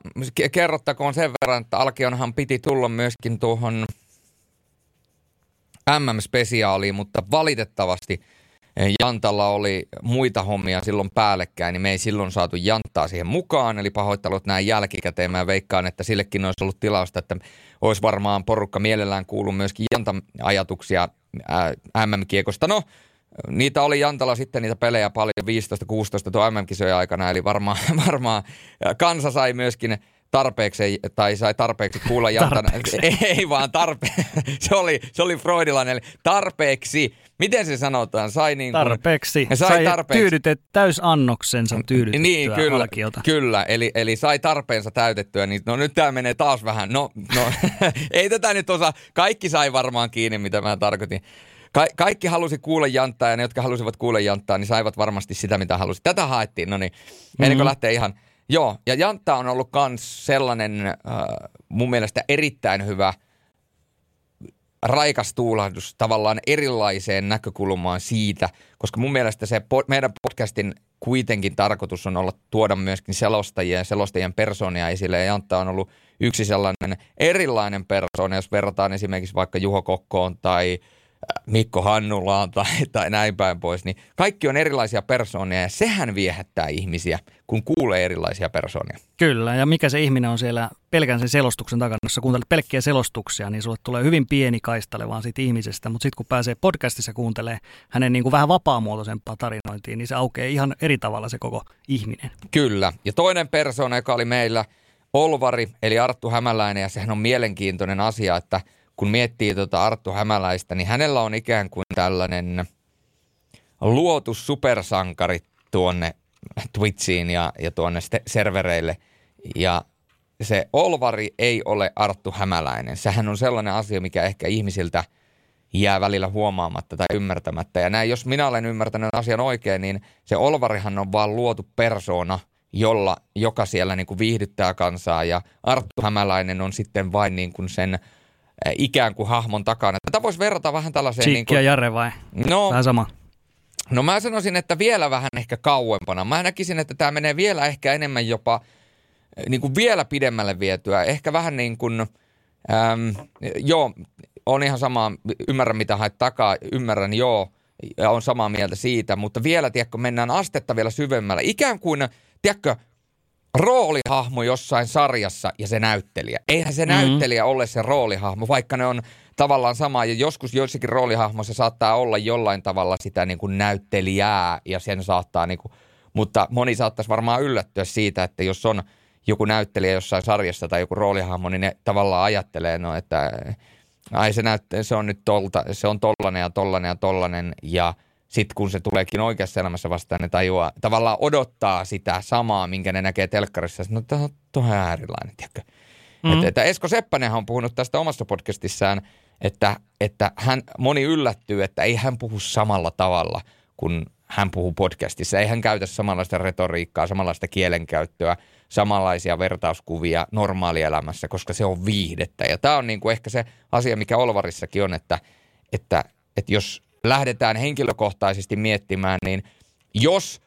kerrottakoon sen verran, että Alkionhan piti tulla myöskin tuohon MM-spesiaaliin, mutta valitettavasti Jantalla oli muita hommia silloin päällekkäin, niin me ei silloin saatu Janttaa siihen mukaan, eli pahoittelut näin jälkikäteen. Mä veikkaan, että sillekin olisi ollut tilausta, että olisi varmaan porukka mielellään kuullut myöskin Jantan ajatuksia MM-kiekosta. No, Niitä oli Jantala sitten niitä pelejä paljon 15-16 tuo MM-kisojen aikana, eli varmaan, *laughs* varmaan kansa sai myöskin tarpeeksi, tai sai tarpeeksi kuulla Jantan. *laughs* Ei, ei vaan tarpe, *laughs* se oli, se oli freudilainen, eli tarpeeksi. Miten se sanotaan? Sai niin kuin, tarpeeksi. Sai, sai tarpeeksi. tyydytet, täysannoksensa tyydytettyä Niin, kyllä, alkiota. kyllä. Eli, eli sai tarpeensa täytettyä, niin no nyt tämä menee taas vähän. No, no ei tätä nyt osaa. Kaikki sai varmaan kiinni, mitä mä tarkoitin. Ka- kaikki halusi kuulla janttaa ja ne, jotka halusivat kuulla janttaa, niin saivat varmasti sitä, mitä halusi. Tätä haettiin, no niin. Mm-hmm. lähtee ihan... Joo, ja Jantta on ollut myös sellainen äh, mun mielestä erittäin hyvä raikas tuulahdus tavallaan erilaiseen näkökulmaan siitä, koska mun mielestä se po- meidän podcastin kuitenkin tarkoitus on olla tuoda myöskin selostajia ja selostajien persoonia esille, ja Jantta on ollut yksi sellainen erilainen persoona, jos verrataan esimerkiksi vaikka Juho Kokkoon tai Mikko Hannulaan tai, tai näin päin pois, niin kaikki on erilaisia persoonia ja sehän viehättää ihmisiä, kun kuulee erilaisia persoonia. Kyllä, ja mikä se ihminen on siellä pelkän sen selostuksen takana, jos kuuntelet pelkkiä selostuksia, niin sulle tulee hyvin pieni kaistale vaan siitä ihmisestä, mutta sitten kun pääsee podcastissa kuuntelee hänen niin kuin vähän vapaamuotoisempaa tarinointiin, niin se aukeaa ihan eri tavalla se koko ihminen. Kyllä, ja toinen persoona, joka oli meillä Olvari, eli Arttu Hämäläinen, ja sehän on mielenkiintoinen asia, että – kun miettii tuota Arttu Hämäläistä, niin hänellä on ikään kuin tällainen luotu supersankari tuonne Twitchiin ja, ja tuonne servereille. Ja se Olvari ei ole Arttu Hämäläinen. Sehän on sellainen asia, mikä ehkä ihmisiltä jää välillä huomaamatta tai ymmärtämättä. Ja näin, jos minä olen ymmärtänyt asian oikein, niin se Olvarihan on vaan luotu persoona, jolla, joka siellä niin kuin viihdyttää kansaa. Ja Arttu Hämäläinen on sitten vain niin kuin sen ikään kuin hahmon takana. Tätä voisi verrata vähän tällaiseen... Chiikki niin kuin, ja Jare vai? No, vähän sama. No mä sanoisin, että vielä vähän ehkä kauempana. Mä näkisin, että tämä menee vielä ehkä enemmän jopa niin kuin vielä pidemmälle vietyä. Ehkä vähän niin kuin, äm, joo, on ihan sama, ymmärrän mitä haet takaa, ymmärrän joo, ja on samaa mieltä siitä, mutta vielä, tiedätkö, mennään astetta vielä syvemmällä. Ikään kuin, tiedätkö, roolihahmo jossain sarjassa ja se näyttelijä. Eihän se mm-hmm. näyttelijä ole se roolihahmo, vaikka ne on tavallaan sama. Ja joskus joissakin roolihahmoissa saattaa olla jollain tavalla sitä niin kuin näyttelijää ja sen saattaa niin kuin, mutta moni saattaisi varmaan yllättyä siitä, että jos on joku näyttelijä jossain sarjassa tai joku roolihahmo, niin ne tavallaan ajattelee, no, että ai se näyttää, se on nyt tolta, se on tollanen ja tollanen ja tollanen ja sitten kun se tuleekin oikeassa elämässä vastaan, ne tajuaa, tavallaan odottaa sitä samaa, minkä ne näkee telkkarissa. No tämä on ihan äärilainen, tiedätkö? Mm-hmm. Että, että Esko Seppänen on puhunut tästä omassa podcastissaan, että, että hän, moni yllättyy, että ei hän puhu samalla tavalla kuin hän puhuu podcastissa. Ei hän käytä samanlaista retoriikkaa, samanlaista kielenkäyttöä, samanlaisia vertauskuvia normaalielämässä, koska se on viihdettä. Ja tämä on niin kuin ehkä se asia, mikä Olvarissakin on, että, että, että jos lähdetään henkilökohtaisesti miettimään, niin jos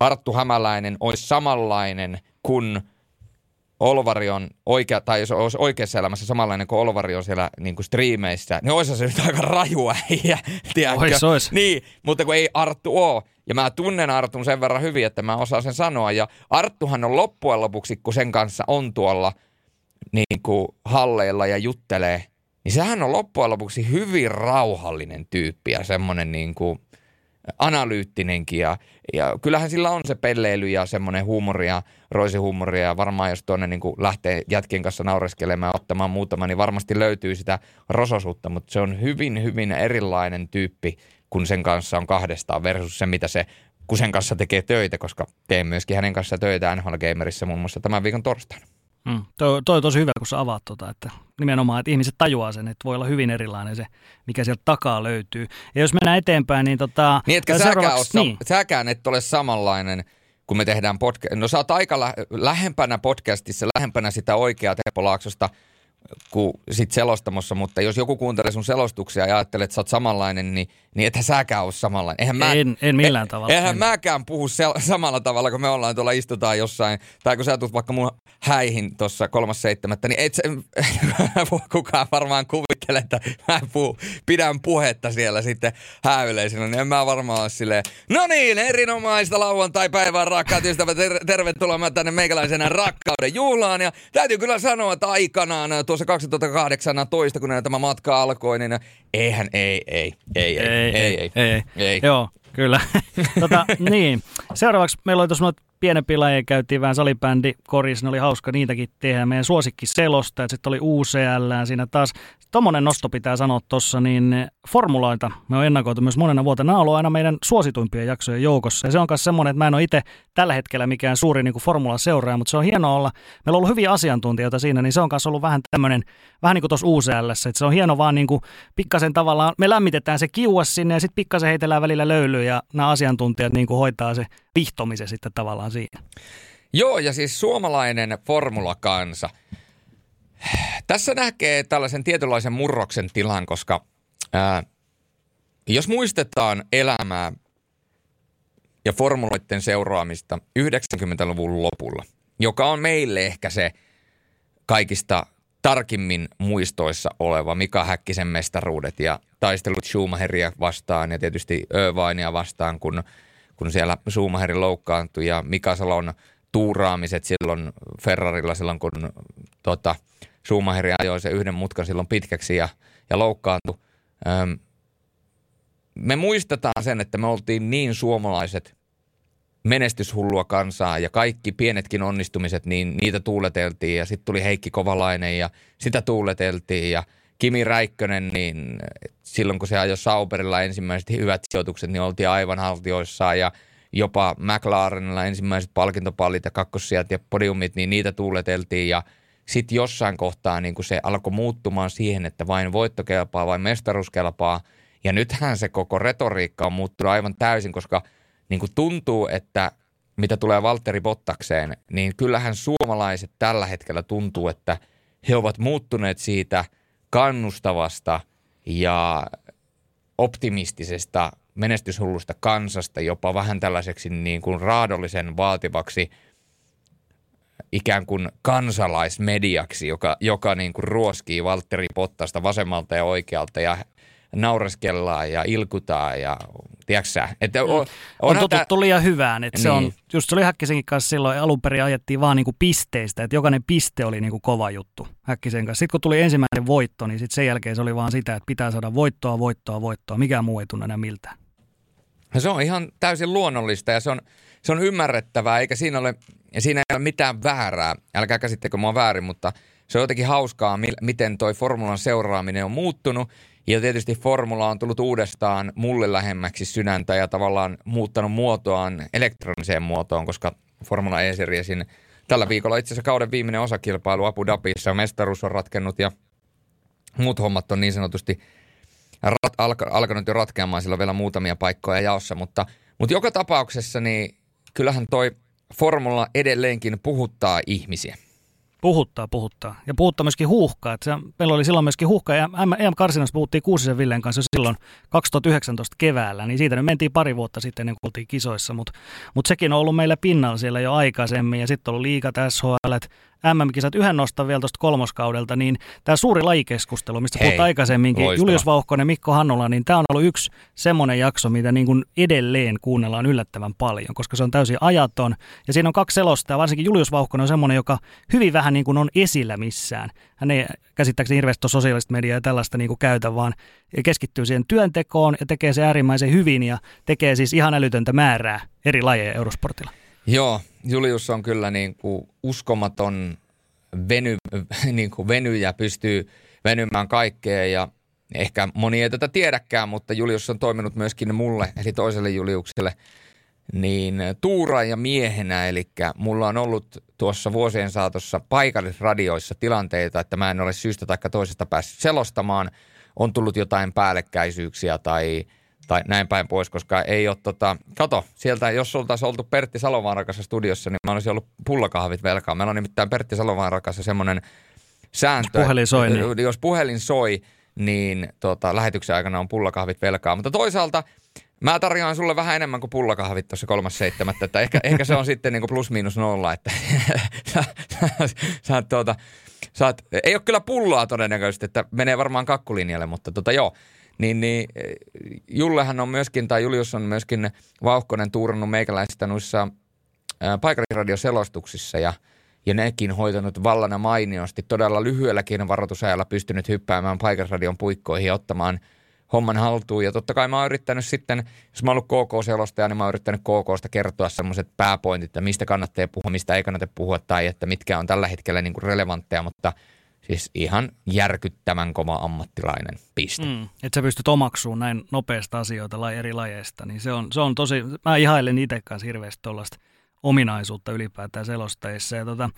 Arttu Hämäläinen olisi samanlainen kuin Olvari on oikea, tai jos olisi oikeassa elämässä samanlainen kuin Olvari on siellä niin kuin striimeissä, niin olisi se nyt *laughs* aika raju äijä, Ois, ois. Niin, mutta kun ei Arttu ole, ja mä tunnen Artun sen verran hyvin, että mä osaan sen sanoa, ja Arttuhan on loppujen lopuksi, kun sen kanssa on tuolla niin kuin halleilla ja juttelee, niin sehän on loppujen lopuksi hyvin rauhallinen tyyppi ja semmoinen niin kuin analyyttinenkin. Ja, ja kyllähän sillä on se pelleily ja semmoinen huumori ja roisihuumori ja varmaan jos tuonne niin lähtee jätkien kanssa naureskelemaan ja ottamaan muutama, niin varmasti löytyy sitä rososuutta, mutta se on hyvin, hyvin erilainen tyyppi, kun sen kanssa on kahdestaan versus se, mitä se kun sen kanssa tekee töitä, koska teen myöskin hänen kanssa töitä NHL Gamerissa muun muassa tämän viikon torstaina. Mm. Toi, toi on tosi hyvä, kun sä avaat tota, että nimenomaan, että ihmiset tajuaa sen, että voi olla hyvin erilainen se, mikä sieltä takaa löytyy. Ja jos mennään eteenpäin, niin tota... Niin, etkä säkään, ole, niin. säkään et ole samanlainen, kun me tehdään podcast. No sä oot aika lä- lähempänä podcastissa, lähempänä sitä oikeaa Teppo Laaksosta – kuin sit selostamossa, mutta jos joku kuuntelee sun selostuksia ja ajattelee, että sä oot samanlainen, niin, niin ethän säkään ole samanlainen. Eihän mä, en, en millään en, tavalla. Eihän en. mäkään puhu sel- *laughs* samalla tavalla, kun me ollaan tuolla istutaan jossain, tai kun sä tulet vaikka mun häihin tuossa kolmas seitsemättä, niin et se, *laughs* kukaan varmaan kuvittele, että mä puhu, pidän puhetta siellä sitten hääyleisillä, niin en mä varmaan ole silleen, no niin, erinomaista lauantai-päivää rakkaat ystävät, ter- tervetuloa tänne meikäläisenä rakkauden juhlaan, ja täytyy kyllä sanoa, että aikanaan tuossa 2018, kun tämä matka alkoi, niin eihän, ei, ei, ei, ei, ei, ei, ei, ei, ei. Joo, kyllä. *laughs* tota, niin. Seuraavaksi meillä oli tuossa pienempi lajeja käytiin vähän salibändi, koris, ne oli hauska niitäkin tehdä. Meidän suosikki selosta, että sitten oli UCL siinä taas. Tuommoinen nosto pitää sanoa tuossa, niin formuloita me on ennakoitu myös monena vuotena. Nämä on ollut aina meidän suosituimpien jaksojen joukossa. Ja se on myös semmoinen, että mä en ole itse tällä hetkellä mikään suuri niin formula seuraaja, mutta se on hienoa olla. Meillä on ollut hyviä asiantuntijoita siinä, niin se on myös ollut vähän tämmöinen, vähän niin kuin tuossa UCL, että se on hieno vaan niin kuin pikkasen tavallaan, me lämmitetään se kiuas sinne ja sitten pikkasen heitellään välillä löylyä ja nämä asiantuntijat niin kuin hoitaa se vihtomisen sitten tavallaan siinä. Joo, ja siis suomalainen formulakansa. Tässä näkee tällaisen tietynlaisen murroksen tilan, koska ää, jos muistetaan elämää ja formuloiden seuraamista 90-luvun lopulla, joka on meille ehkä se kaikista tarkimmin muistoissa oleva Mika Häkkisen mestaruudet ja taistelut Schumacheria vastaan ja tietysti Irvinea vastaan, kun, kun siellä Schumacheri loukkaantui ja Mika Salon tuuraamiset silloin Ferrarilla silloin, kun tota, Schumacheri ajoi se yhden mutkan silloin pitkäksi ja, ja loukkaantui. Öm, me muistetaan sen, että me oltiin niin suomalaiset menestyshullua kansaa ja kaikki pienetkin onnistumiset, niin niitä tuuleteltiin ja sitten tuli Heikki Kovalainen ja sitä tuuleteltiin ja Kimi Räikkönen, niin silloin kun se ajoi Sauberilla ensimmäiset hyvät sijoitukset, niin oltiin aivan haltioissaan ja jopa McLarenilla ensimmäiset palkintopallit ja kakkossijat ja podiumit, niin niitä tuuleteltiin ja sitten jossain kohtaa niin kun se alkoi muuttumaan siihen, että vain voitto kelpaa, vain mestaruus kelpaa. Ja nythän se koko retoriikka on muuttunut aivan täysin, koska niin kuin tuntuu, että mitä tulee Valtteri Bottakseen, niin kyllähän suomalaiset tällä hetkellä tuntuu, että he ovat muuttuneet siitä kannustavasta ja optimistisesta menestyshullusta kansasta jopa vähän tällaiseksi niin kuin raadollisen vaativaksi ikään kuin kansalaismediaksi, joka, joka niin kuin ruoskii Valtteri Pottasta vasemmalta ja oikealta ja naureskellaan ja ilkutaan ja tiedätkö että on, on totuttu tä... liian hyvään. Että niin. se on, niin. just se oli Häkkisenkin kanssa silloin, alun perin ajettiin vaan niinku pisteistä, että jokainen piste oli niinku kova juttu Häkkisen kanssa. Sitten kun tuli ensimmäinen voitto, niin sitten sen jälkeen se oli vaan sitä, että pitää saada voittoa, voittoa, voittoa. Mikään muu ei tunne enää miltään. Se on ihan täysin luonnollista ja se on, se on ymmärrettävää, eikä siinä ole, siinä ei ole mitään väärää. Älkää käsittekö mua väärin, mutta se on jotenkin hauskaa, miten toi formulan seuraaminen on muuttunut. Ja tietysti formula on tullut uudestaan mulle lähemmäksi sydäntä ja tavallaan muuttanut muotoaan elektroniseen muotoon, koska Formula E-seriesin tällä viikolla itse asiassa kauden viimeinen osakilpailu Abu Dhabissa, mestaruus on ratkennut ja muut hommat on niin sanotusti rat, alka, alkanut jo ratkeamaan, sillä on vielä muutamia paikkoja jaossa, mutta, mutta joka tapauksessa niin kyllähän toi formula edelleenkin puhuttaa ihmisiä. Puhuttaa, puhuttaa. Ja puhuttaa myöskin huuhkaa. Että se, meillä oli silloin myöskin huuhkaa. Ja EM-karsinassa puhuttiin Kuusisen Villen kanssa silloin 2019 keväällä. Niin siitä nyt mentiin pari vuotta sitten ennen kuin oltiin kisoissa. Mutta mut sekin on ollut meillä pinnalla siellä jo aikaisemmin. Ja sitten on ollut liikat, SHL, MM-kisat yhden nostan vielä tuosta kolmoskaudelta, niin tämä suuri lajikeskustelu, mistä puhuttiin aikaisemminkin, loistava. Julius Vauhkonen, Mikko Hannola, niin tämä on ollut yksi semmoinen jakso, mitä niin kuin edelleen kuunnellaan yllättävän paljon, koska se on täysin ajaton. Ja siinä on kaksi selosta, varsinkin Julius Vauhkonen on semmoinen, joka hyvin vähän niin kuin on esillä missään. Hän ei käsittääkseni hirveästi sosiaalista mediaa ja tällaista niin kuin käytä, vaan keskittyy siihen työntekoon ja tekee se äärimmäisen hyvin ja tekee siis ihan älytöntä määrää eri lajeja Eurosportilla. Joo, Julius on kyllä niin kuin uskomaton veny, *laughs* niin kuin venyjä, pystyy venymään kaikkea ja ehkä moni ei tätä tiedäkään, mutta Julius on toiminut myöskin mulle, eli toiselle Juliukselle, niin ja miehenä, eli mulla on ollut tuossa vuosien saatossa paikallisradioissa tilanteita, että mä en ole syystä tai toisesta päässyt selostamaan, on tullut jotain päällekkäisyyksiä tai – tai näin päin pois, koska ei ole tota, kato, sieltä jos oltaisiin oltu Pertti Salomaan rakassa studiossa, niin mä olisin ollut pullakahvit velkaa. Meillä on nimittäin Pertti Salomaan rakassa semmoinen sääntö. Puhelin soi. Niin. Jos puhelin soi, niin tota, lähetyksen aikana on pullakahvit velkaa. Mutta toisaalta mä tarjoan sulle vähän enemmän kuin pullakahvit tuossa kolmas seitsemättä, että ehkä, ehkä se on sitten niin kuin plus miinus nolla, että *laughs* sä, sä, sä, tuota, saat, ei ole kyllä pullaa todennäköisesti, että menee varmaan kakkulinjalle, mutta tota joo, niin, niin Jullehan on myöskin, tai Julius on myöskin vauhkonen tuurannut meikäläistä noissa paikallisradioselostuksissa ja, ja nekin hoitanut vallana mainiosti. Todella lyhyelläkin varoitusajalla pystynyt hyppäämään paikallisradion puikkoihin ja ottamaan homman haltuun. Ja totta kai mä oon yrittänyt sitten, jos mä oon ollut KK-selostaja, niin mä oon yrittänyt KKsta kertoa semmoiset pääpointit, että mistä kannattaa puhua, mistä ei kannata puhua, tai että mitkä on tällä hetkellä niin kuin relevantteja, mutta – Siis ihan järkyttävän kova ammattilainen, piste. Mm, että sä pystyt omaksumaan näin nopeasta asioita eri lajeista, niin se on, se on tosi, mä ihailen itse kanssa hirveästi tuollaista ominaisuutta ylipäätään selostajissa. Ja tota,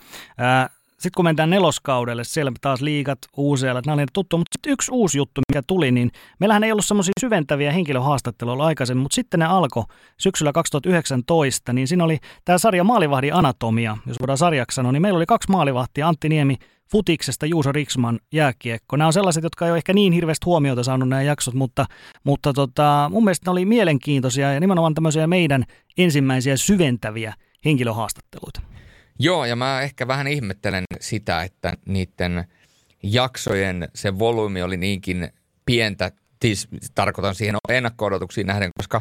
sitten kun mennään neloskaudelle, siellä taas liikat, uusia, nämä oli tuttu, mutta sitten yksi uusi juttu, mikä tuli, niin meillähän ei ollut semmoisia syventäviä henkilöhaastatteluja aikaisemmin, mutta sitten ne alkoi syksyllä 2019, niin siinä oli tämä sarja Maalivahdin anatomia, jos voidaan sarjaksi sanoa, niin meillä oli kaksi maalivahtia, Antti Niemi futiksesta Juuso Riksman jääkiekko. Nämä on sellaiset, jotka ei ole ehkä niin hirveästi huomiota saanut nämä jaksot, mutta, mutta tota, mun mielestä ne oli mielenkiintoisia ja nimenomaan tämmöisiä meidän ensimmäisiä syventäviä henkilöhaastatteluita. Joo, ja mä ehkä vähän ihmettelen sitä, että niiden jaksojen se volyymi oli niinkin pientä, siis tarkoitan siihen ennakko-odotuksiin nähden, koska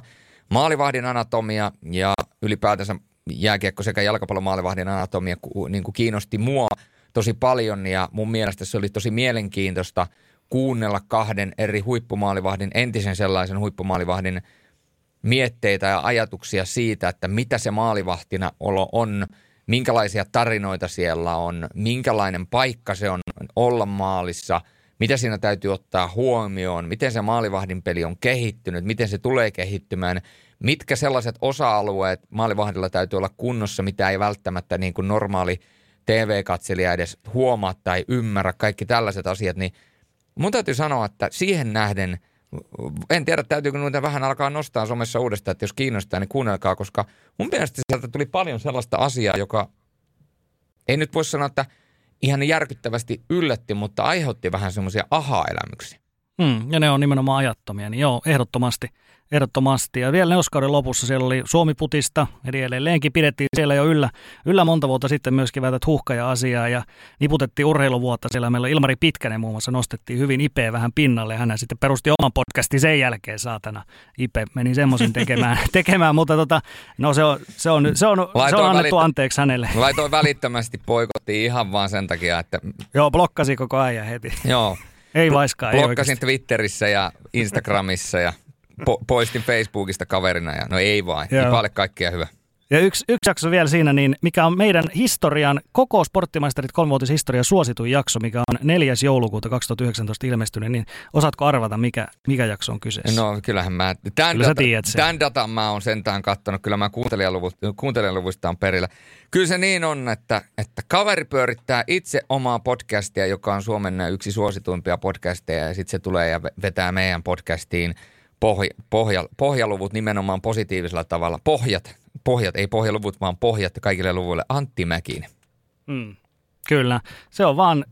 maalivahdin anatomia ja ylipäätänsä jääkiekko sekä jalkapallon maalivahdin anatomia niin kuin kiinnosti mua – tosi paljon ja mun mielestä se oli tosi mielenkiintoista kuunnella kahden eri huippumaalivahdin, entisen sellaisen huippumaalivahdin mietteitä ja ajatuksia siitä, että mitä se maalivahtina olo on, minkälaisia tarinoita siellä on, minkälainen paikka se on olla maalissa, mitä siinä täytyy ottaa huomioon, miten se maalivahdin peli on kehittynyt, miten se tulee kehittymään, mitkä sellaiset osa-alueet maalivahdilla täytyy olla kunnossa, mitä ei välttämättä niin kuin normaali – TV-katselija edes huomaa tai ymmärrä kaikki tällaiset asiat, niin mun täytyy sanoa, että siihen nähden, en tiedä täytyykö noita vähän alkaa nostaa somessa uudestaan, että jos kiinnostaa, niin kuunnelkaa, koska mun mielestä sieltä tuli paljon sellaista asiaa, joka ei nyt voi sanoa, että ihan järkyttävästi yllätti, mutta aiheutti vähän semmoisia aha-elämyksiä. Mm, ja ne on nimenomaan ajattomia, niin joo, ehdottomasti. Ehdottomasti. Ja vielä neuskauden lopussa siellä oli Suomi-putista, eli edelleenkin pidettiin siellä jo yllä, yllä monta vuotta sitten myöskin väität huhkaja-asiaa ja niputettiin urheiluvuotta siellä. Meillä Ilmari Pitkänen muun muassa nostettiin hyvin Ipe vähän pinnalle ja hän sitten perusti oman podcastin sen jälkeen, saatana. Ipe meni semmoisen tekemään, *laughs* tekemään mutta tota, no se on, se on, se on, se on annettu välittä- anteeksi hänelle. Laitoin välittömästi poikottiin ihan vaan sen takia, että... Joo, blokkasi koko ajan heti. Joo. Ei vaiskaan, Blokkasin ei Twitterissä ja Instagramissa ja po- poistin Facebookista kaverina ja no ei vaan. Ipalle kaikkea hyvä. Ja yksi, yksi jakso vielä siinä, niin mikä on meidän historian, koko Sporttimaisterit kolmivuotishistoria suosituin jakso, mikä on 4. joulukuuta 2019 ilmestynyt, niin osaatko arvata, mikä, mikä jakso on kyseessä? No kyllähän mä, tämän, Kyllä data, sen. tämän datan mä oon sentään kattonut, kyllä mä kuuntelijaluvut, kuuntelijaluvuista on perillä. Kyllä se niin on, että, että kaveri pyörittää itse omaa podcastia, joka on Suomen yksi suosituimpia podcasteja, ja sitten se tulee ja vetää meidän podcastiin pohja, pohja, pohjaluvut nimenomaan positiivisella tavalla. Pohjat, pohjat, ei pohjaluvut, vaan pohjat kaikille luvuille. Antti Mäkinen. Mm, kyllä, se on vaan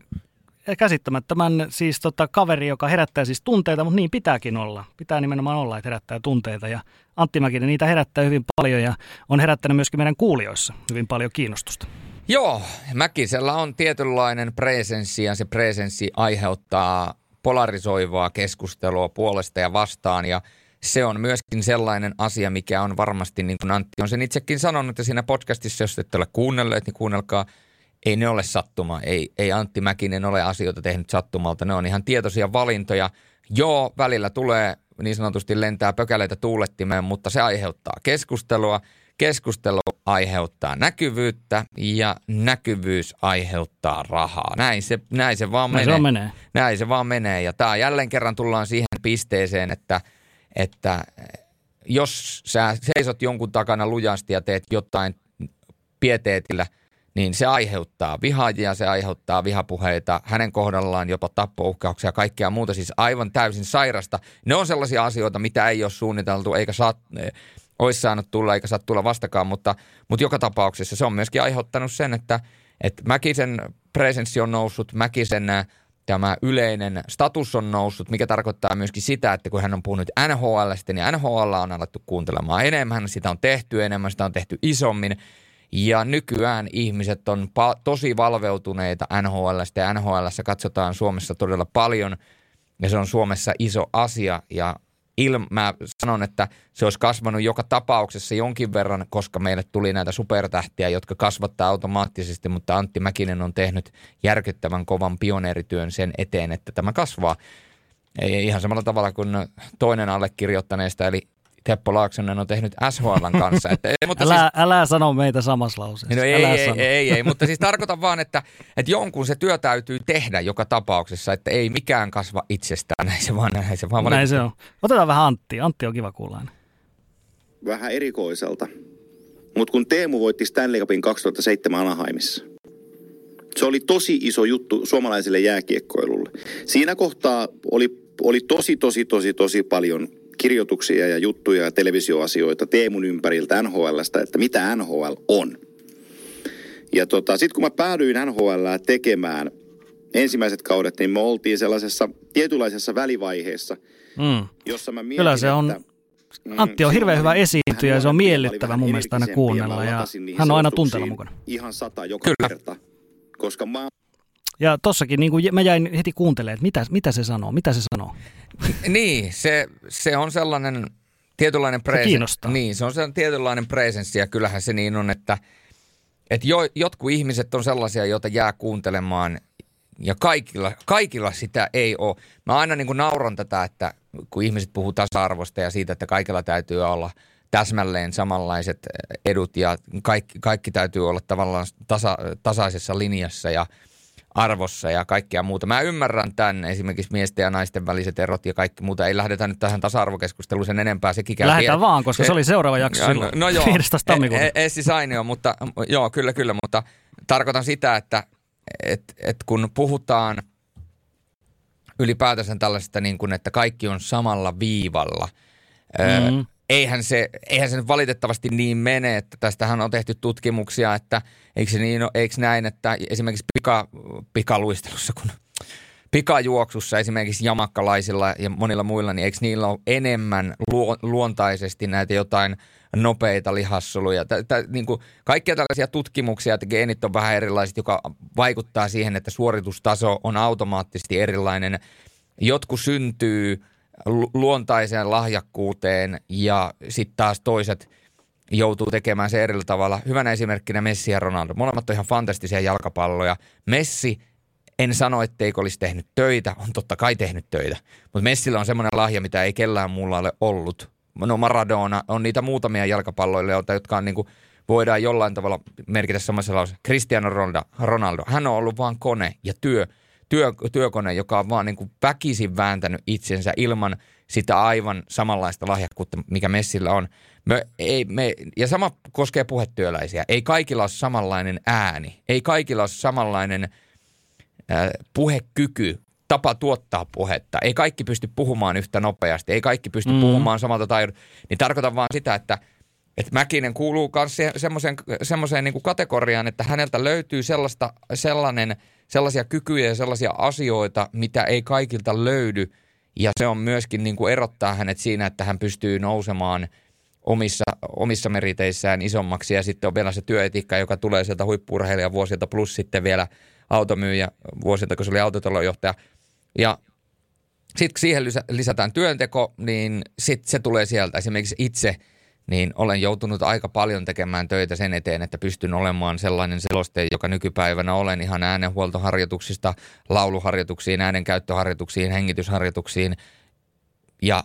käsittämättömän siis tota, kaveri, joka herättää siis tunteita, mutta niin pitääkin olla. Pitää nimenomaan olla, että herättää tunteita ja Antti Mäkinen niitä herättää hyvin paljon ja on herättänyt myöskin meidän kuulijoissa hyvin paljon kiinnostusta. Joo, Mäkisellä on tietynlainen presenssi ja se presenssi aiheuttaa polarisoivaa keskustelua puolesta ja vastaan ja se on myöskin sellainen asia, mikä on varmasti, niin kuin Antti on sen itsekin sanonut, ja siinä podcastissa, jos ette ole kuunnelleet, niin kuunnelkaa, ei ne ole sattuma. Ei, ei Antti Mäkinen ole asioita tehnyt sattumalta. Ne on ihan tietoisia valintoja. Joo, välillä tulee niin sanotusti lentää pökäleitä tuulettimeen, mutta se aiheuttaa keskustelua. Keskustelu aiheuttaa näkyvyyttä ja näkyvyys aiheuttaa rahaa. Näin se, näin se vaan Näin se menee. on menee. Näin se vaan menee. Ja tää jälleen kerran tullaan siihen pisteeseen, että, että jos sä seisot jonkun takana lujasti ja teet jotain pieteetillä, niin se aiheuttaa vihaajia, se aiheuttaa vihapuheita, hänen kohdallaan jopa tappouhkauksia ja kaikkea muuta, siis aivan täysin sairasta. Ne on sellaisia asioita, mitä ei ole suunniteltu, eikä saa, olisi saanut tulla, eikä saa tulla vastakaan, mutta, mutta joka tapauksessa se on myöskin aiheuttanut sen, että, että Mäkisen presenssi on noussut, Mäkisen äh, tämä yleinen status on noussut, mikä tarkoittaa myöskin sitä, että kun hän on puhunut NHLstä, niin NHL on alettu kuuntelemaan enemmän, sitä on tehty enemmän, sitä on tehty isommin. Ja nykyään ihmiset on pa- tosi valveutuneita NHLstä ja NHLssä katsotaan Suomessa todella paljon ja se on Suomessa iso asia. Ja il- mä sanon, että se olisi kasvanut joka tapauksessa jonkin verran, koska meille tuli näitä supertähtiä, jotka kasvattaa automaattisesti, mutta Antti Mäkinen on tehnyt järkyttävän kovan pioneerityön sen eteen, että tämä kasvaa. Ei ihan samalla tavalla kuin toinen allekirjoittaneista, eli Teppo Laaksonen on tehnyt SHLn kanssa. Että, ei, mutta Älä, siis, älä sano meitä samassa lauseessa. No ei, älä ei, sano. ei, ei, ei, mutta siis tarkoitan vaan, että, että jonkun se työ täytyy tehdä joka tapauksessa, että ei mikään kasva itsestään, näin se vaan, näin se vaan Näin se on. Otetaan vähän Antti. Antti on kiva kuulla. aina. vähän erikoiselta. Mutta kun Teemu voitti Stanley Cupin 2007 Anaheimissa, se oli tosi iso juttu suomalaiselle jääkiekkoilulle. Siinä kohtaa oli, oli tosi, tosi, tosi, tosi paljon kirjoituksia ja juttuja ja televisioasioita Teemun ympäriltä NHLstä, että mitä NHL on. Ja tota, sitten kun mä päädyin NHL tekemään ensimmäiset kaudet, niin me oltiin sellaisessa tietynlaisessa välivaiheessa, Mm. jossa mä mietin, Kyllä se on- että, mm, Antti on hirveän hyvä esiintyjä ja se on miellyttävä mun mielestä aina kuunnella ja hän on aina tunteella mukana. Ihan sata joka Kyllä. kerta. Koska mä Ja tossakin niin kuin mä jäin heti kuuntelemaan, että mitä, mitä se sanoo, mitä se sanoo. Niin, se, se on sellainen tietynlainen presenssi. kiinnostaa. Niin, se on sellainen tietynlainen presenssi ja kyllähän se niin on, että, että jo, jotkut ihmiset on sellaisia, joita jää kuuntelemaan ja kaikilla, kaikilla sitä ei ole. Mä aina niin kuin nauran tätä, että kun ihmiset puhuu tasa-arvosta ja siitä, että kaikilla täytyy olla täsmälleen samanlaiset edut ja kaikki, kaikki täytyy olla tavallaan tasa, tasaisessa linjassa ja arvossa ja kaikkea muuta. Mä ymmärrän tämän esimerkiksi miesten ja naisten väliset erot ja kaikki muuta. Ei lähdetä nyt tähän tasa-arvokeskusteluun sen enempää. Sekin käy Lähdetään tie- vaan, koska se oli seuraava jakso No, silloin. no joo, 15. tammikuuta. E- e- Essi Sainio, mutta joo, kyllä, kyllä, mutta tarkoitan sitä, että et, et kun puhutaan ylipäätänsä tällaisesta niin kuin, että kaikki on samalla viivalla, mm. Mm. Eihän, se, eihän se nyt valitettavasti niin mene, että tästähän on tehty tutkimuksia, että eikö, se niin, eikö näin, että esimerkiksi pika, pikaluistelussa, kun pikajuoksussa esimerkiksi jamakkalaisilla ja monilla muilla, niin eikö niillä ole enemmän luo, luontaisesti näitä jotain nopeita lihassoluja. Tä, tä, niin kuin kaikkia tällaisia tutkimuksia, että geenit on vähän erilaiset, joka vaikuttaa siihen, että suoritustaso on automaattisesti erilainen. Jotkut syntyy luontaiseen lahjakkuuteen ja sitten taas toiset joutuu tekemään se eri tavalla. Hyvänä esimerkkinä Messi ja Ronaldo. Molemmat on ihan fantastisia jalkapalloja. Messi en sano, etteikö olisi tehnyt töitä, on totta kai tehnyt töitä. Mutta Messillä on semmoinen lahja, mitä ei kellään muulla ole ollut. No Maradona on niitä muutamia jalkapalloilijoita, jotka on niinku voidaan jollain tavalla merkitä samassa lauseessa. Cristiano Ronaldo, Ronaldo, hän on ollut vaan kone ja työ, työ, työkone, joka on vaan niin kuin väkisin vääntänyt itsensä ilman sitä aivan samanlaista lahjakkuutta, mikä Messillä on. Me, ei, me, ja sama koskee puhetyöläisiä. Ei kaikilla ole samanlainen ääni. Ei kaikilla ole samanlainen äh, puhekyky, tapa tuottaa puhetta. Ei kaikki pysty puhumaan yhtä nopeasti. Ei kaikki pysty mm. puhumaan samalta taidon. Niin tarkoitan vaan sitä, että – että Mäkinen kuuluu myös semmoiseen, semmoiseen niin kategoriaan, että häneltä löytyy sellaista, sellainen, sellaisia kykyjä ja sellaisia asioita, mitä ei kaikilta löydy. Ja se on myöskin niin kuin erottaa hänet siinä, että hän pystyy nousemaan omissa, omissa meriteissään isommaksi. Ja sitten on vielä se työetiikka, joka tulee sieltä huippurheilijan vuosilta, plus sitten vielä automyyjä vuosilta, kun se oli autotalojohtaja. Ja sitten siihen lisätään työnteko, niin sitten se tulee sieltä. Esimerkiksi itse – niin olen joutunut aika paljon tekemään töitä sen eteen, että pystyn olemaan sellainen seloste, joka nykypäivänä olen ihan äänenhuoltoharjoituksista, lauluharjoituksiin, äänenkäyttöharjoituksiin, hengitysharjoituksiin ja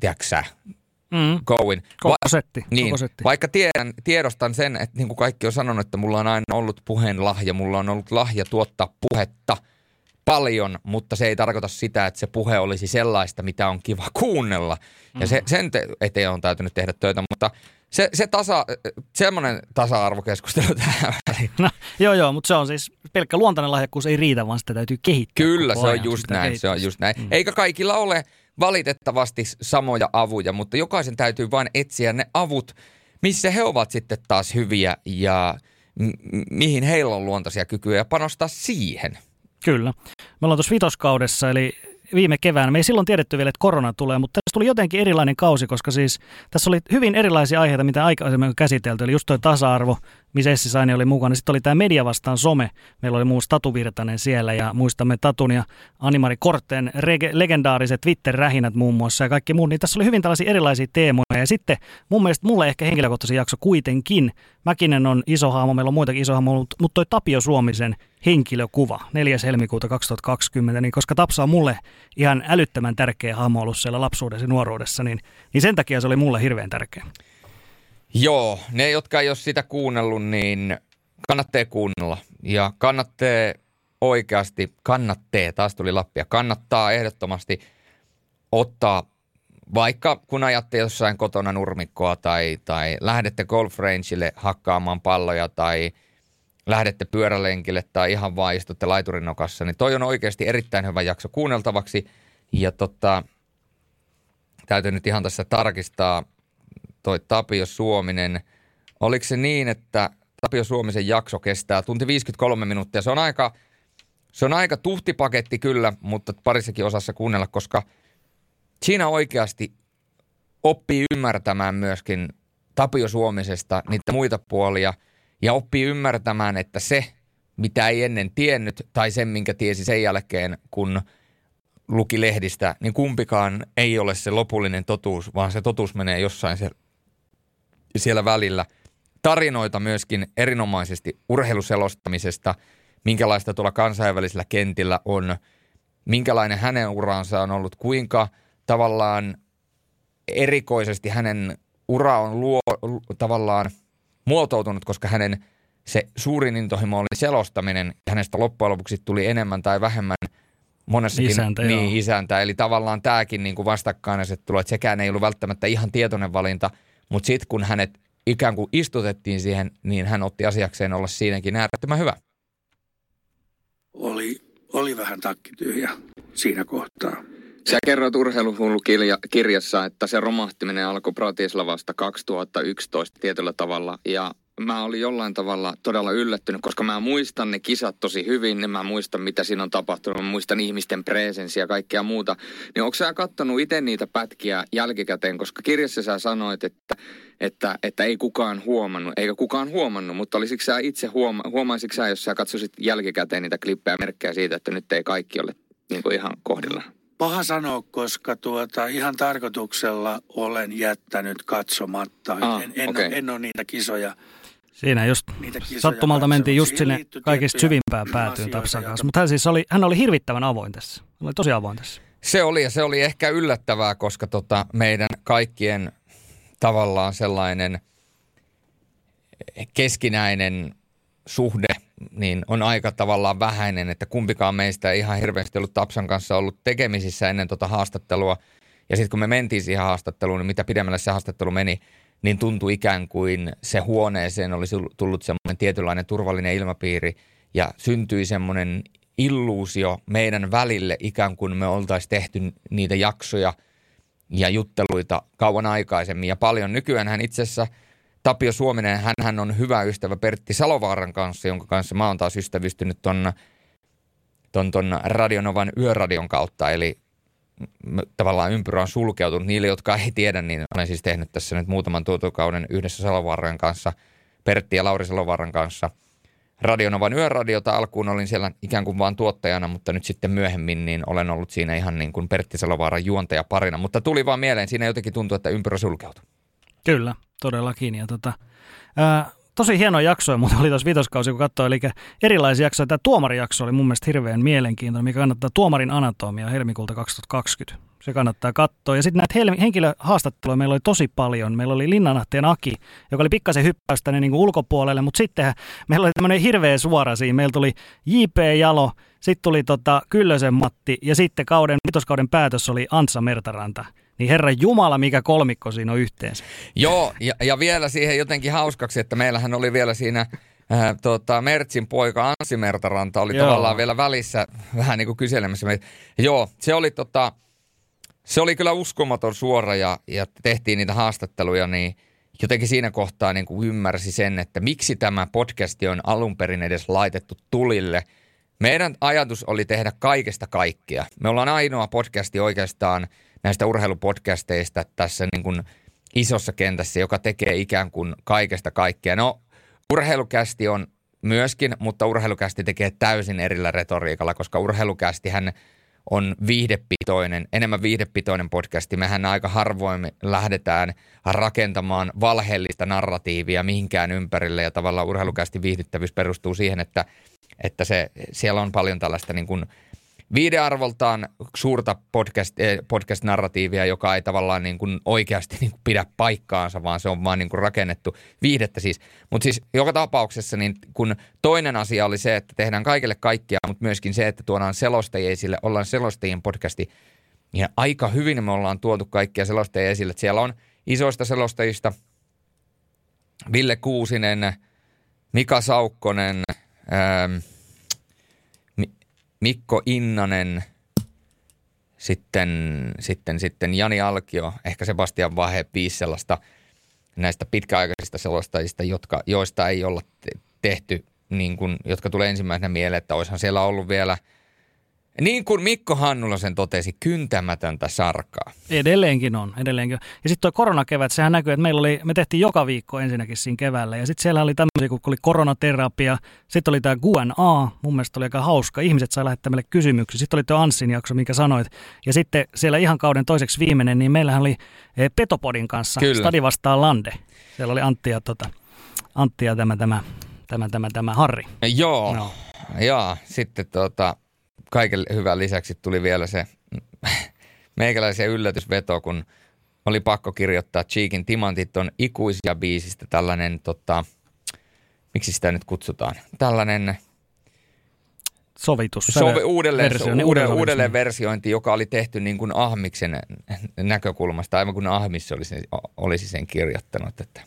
tiedätkö Mm. Going. Koko setti. Niin, koko setti. Vaikka tiedän, tiedostan sen, että niin kuin kaikki on sanonut, että mulla on aina ollut puheen lahja, mulla on ollut lahja tuottaa puhetta – paljon, mutta se ei tarkoita sitä, että se puhe olisi sellaista, mitä on kiva *laughs* kuunnella. Ja se, mm. sen te, eteen on täytynyt tehdä töitä, mutta se, se tasa, semmoinen tasa-arvokeskustelu *laughs* tähän väliin. No, joo, joo, mutta se on siis pelkkä luontainen lahjakkuus ei riitä, vaan sitä täytyy kehittää. Kyllä, se on just näin, se on just näin. Mm. Eikä kaikilla ole valitettavasti samoja avuja, mutta jokaisen täytyy vain etsiä ne avut, missä he ovat sitten taas hyviä ja m- mihin heillä on luontaisia kykyjä ja panostaa siihen. Kyllä. Me ollaan tuossa vitoskaudessa, eli viime keväänä. Me ei silloin tiedetty vielä, että korona tulee, mutta tässä tuli jotenkin erilainen kausi, koska siis tässä oli hyvin erilaisia aiheita, mitä aikaisemmin on käsitelty. Eli just tuo tasa-arvo, missä Essi Saini oli mukana. Sitten oli tämä Media vastaan some. Meillä oli muun Tatu Virtanen siellä ja muistamme Tatun ja Animari Korten rege- legendaariset Twitter-rähinät muun muassa ja kaikki muut. Niin tässä oli hyvin tällaisia erilaisia teemoja. Ja sitten mun mielestä mulle ehkä henkilökohtaisen jakso kuitenkin. Mäkinen on iso hahmo, meillä on muitakin iso hahmo, mutta toi Tapio Suomisen henkilökuva 4. helmikuuta 2020, niin koska Tapsa on mulle ihan älyttömän tärkeä hahmo ollut siellä lapsuudessa ja nuoruudessa, niin, niin sen takia se oli mulle hirveän tärkeä. Joo, ne jotka ei ole sitä kuunnellut, niin kannattaa kuunnella. Ja kannattaa oikeasti, kannattaa, taas tuli Lappia, kannattaa ehdottomasti ottaa vaikka kun ajatte jossain kotona nurmikkoa tai, tai lähdette golf rangeille hakkaamaan palloja tai lähdette pyörälenkille tai ihan vaan istutte laiturinokassa, niin toi on oikeasti erittäin hyvä jakso kuunneltavaksi. Ja tota, täytyy nyt ihan tässä tarkistaa, toi Tapio Suominen. Oliko se niin, että Tapio Suomisen jakso kestää tunti 53 minuuttia? Se on aika, se on aika tuhtipaketti kyllä, mutta parissakin osassa kuunnella, koska siinä oikeasti oppii ymmärtämään myöskin Tapio Suomisesta niitä muita puolia ja oppii ymmärtämään, että se, mitä ei ennen tiennyt tai sen, minkä tiesi sen jälkeen, kun luki lehdistä, niin kumpikaan ei ole se lopullinen totuus, vaan se totuus menee jossain siellä välillä. Tarinoita myöskin erinomaisesti urheiluselostamisesta, minkälaista tuolla kansainvälisellä kentillä on, minkälainen hänen uransa on ollut, kuinka tavallaan erikoisesti hänen ura on luo, tavallaan muotoutunut, koska hänen se suurin intohimo oli selostaminen ja hänestä loppujen lopuksi tuli enemmän tai vähemmän monessakin isäntä, niin, isäntä. Eli tavallaan tämäkin niin kuin vastakkainasettelu, että sekään ei ollut välttämättä ihan tietoinen valinta – mutta sitten kun hänet ikään kuin istutettiin siihen, niin hän otti asiakseen olla siinäkin äärettömän hyvä. Oli, oli vähän takkityhjä siinä kohtaa. Sä kerroit urheiluhullu kirjassa, että se romahtiminen alkoi Bratislavasta 2011 tietyllä tavalla ja mä olin jollain tavalla todella yllättynyt, koska mä muistan ne kisat tosi hyvin, niin mä muistan mitä siinä on tapahtunut, mä muistan ihmisten presenssiä ja kaikkea muuta. Niin onko sä kattonut itse niitä pätkiä jälkikäteen, koska kirjassa sä sanoit, että, että, että ei kukaan huomannut, eikä kukaan huomannut, mutta olisiko sä itse huoma, huomaisitko sä, jos sä katsoisit jälkikäteen niitä klippejä merkkejä siitä, että nyt ei kaikki ole niin kuin ihan kohdilla? Paha sanoa, koska tuota, ihan tarkoituksella olen jättänyt katsomatta. Ah, en, en, okay. ole, en ole niitä kisoja Siinä just sattumalta mentiin just sinne kaikista syvimpään päätyyn Tapsan kanssa. Mutta hän siis oli, hän oli hirvittävän avoin tässä. Hän oli tosi avoin tässä. Se oli ja se oli ehkä yllättävää, koska tota meidän kaikkien tavallaan sellainen keskinäinen suhde niin on aika tavallaan vähäinen, että kumpikaan meistä ei ihan hirveästi ollut Tapsan kanssa ollut tekemisissä ennen tuota haastattelua. Ja sitten kun me mentiin siihen haastatteluun, niin mitä pidemmälle se haastattelu meni, niin tuntui ikään kuin se huoneeseen olisi tullut semmoinen tietynlainen turvallinen ilmapiiri ja syntyi semmoinen illuusio meidän välille ikään kuin me oltaisiin tehty niitä jaksoja ja jutteluita kauan aikaisemmin ja paljon. Nykyään hän itse asiassa Tapio Suominen, hän on hyvä ystävä Pertti Salovaaran kanssa, jonka kanssa mä oon taas ystävystynyt ton, ton, ton Radionovan yöradion kautta, eli tavallaan ympyrä on sulkeutunut. Niille, jotka ei tiedä, niin olen siis tehnyt tässä nyt muutaman tuotokauden yhdessä Salovaaran kanssa, Pertti ja Lauri Salovaaran kanssa – Radionovan yöradiota. Alkuun olin siellä ikään kuin vain tuottajana, mutta nyt sitten myöhemmin niin olen ollut siinä ihan niin kuin Pertti Salovaaran juontaja parina. Mutta tuli vaan mieleen, siinä jotenkin tuntuu, että ympyrä sulkeutui. Kyllä, todellakin. Ja tota, ää, tosi hieno jakso, mutta oli tuossa viitoskausi, kun katsoin, eli erilaisia jaksoja. Tämä tuomarijakso oli mun mielestä hirveän mielenkiintoinen, mikä kannattaa tuomarin anatomia helmikuulta 2020. Se kannattaa katsoa. Ja sitten näitä henkilöhaastatteluja meillä oli tosi paljon. Meillä oli Linnanahteen Aki, joka oli pikkasen hyppäys tänne niin ulkopuolelle, mutta sitten meillä oli tämmöinen hirveä suora siinä. Meillä tuli J.P. Jalo, sitten tuli tota Kyllösen Matti ja sitten kauden, vitoskauden päätös oli Antsa Mertaranta. Niin herra Jumala, mikä kolmikko siinä on yhteensä. Joo, ja, ja vielä siihen jotenkin hauskaksi, että meillähän oli vielä siinä Äh, tota, Mertsin poika Anssi Mertaranta oli Joo. tavallaan vielä välissä vähän niin kuin kyselemässä. Joo, se oli tota, se oli kyllä uskomaton suora ja, ja tehtiin niitä haastatteluja, niin jotenkin siinä kohtaa niin kuin ymmärsi sen, että miksi tämä podcasti on alun perin edes laitettu tulille. Meidän ajatus oli tehdä kaikesta kaikkea. Me ollaan ainoa podcasti oikeastaan näistä urheilupodcasteista tässä niin kuin isossa kentässä, joka tekee ikään kuin kaikesta kaikkea. No, urheilukästi on myöskin, mutta urheilukästi tekee täysin erillä retoriikalla, koska urheilukästi hän – on viihdepitoinen, enemmän viihdepitoinen podcasti. Mehän aika harvoin lähdetään rakentamaan valheellista narratiivia mihinkään ympärille ja tavallaan urheilukästi viihdyttävyys perustuu siihen, että, että se, siellä on paljon tällaista niin kuin viidearvoltaan suurta podcast, eh, podcast-narratiivia, joka ei tavallaan niin kuin oikeasti niin kuin pidä paikkaansa, vaan se on vaan niin kuin rakennettu viihdettä siis. Mutta siis joka tapauksessa niin kun toinen asia oli se, että tehdään kaikille kaikkia, mutta myöskin se, että tuodaan selostajia esille, ollaan selostajien podcasti. Ja aika hyvin me ollaan tuotu kaikkia selostajia esille. Että siellä on isoista selostajista Ville Kuusinen, Mika Saukkonen, ähm, Mikko Innanen, sitten, sitten, sitten Jani Alkio, ehkä Sebastian Vahe, viisi sellaista näistä pitkäaikaisista selostajista, jotka, joista ei olla tehty, niin kuin, jotka tulee ensimmäisenä mieleen, että olisihan siellä ollut vielä – niin kuin Mikko Hannula sen totesi, kyntämätöntä sarkaa. Edelleenkin on, edelleenkin on. Ja sitten tuo koronakevät, sehän näkyy, että meillä oli, me tehtiin joka viikko ensinnäkin siinä keväällä. Ja sitten siellä oli tämmöisiä, kun oli koronaterapia, sitten oli tämä Q&A, mun mielestä oli aika hauska. Ihmiset sai lähettää meille kysymyksiä. Sitten oli tuo Anssin jakso, minkä sanoit. Ja sitten siellä ihan kauden toiseksi viimeinen, niin meillähän oli eh, Petopodin kanssa, Kyllä. Stadi vastaan Lande. Siellä oli Antti ja, tota, Antti ja tämä, tämä, tämä, tämä, tämä Harri. Joo, no. Joo, sitten tota, kaiken hyvän lisäksi tuli vielä se meikäläisen yllätysveto, kun oli pakko kirjoittaa Cheekin Timantit on ikuisia biisistä tällainen, tota, miksi sitä nyt kutsutaan, tällainen sovitus. Sovi, uudelleen, versio, niin uudelleen, uudelleen versiointi, joka oli tehty niin kuin Ahmiksen näkökulmasta, aivan kuin Ahmis olisi, olisi sen kirjoittanut. Että.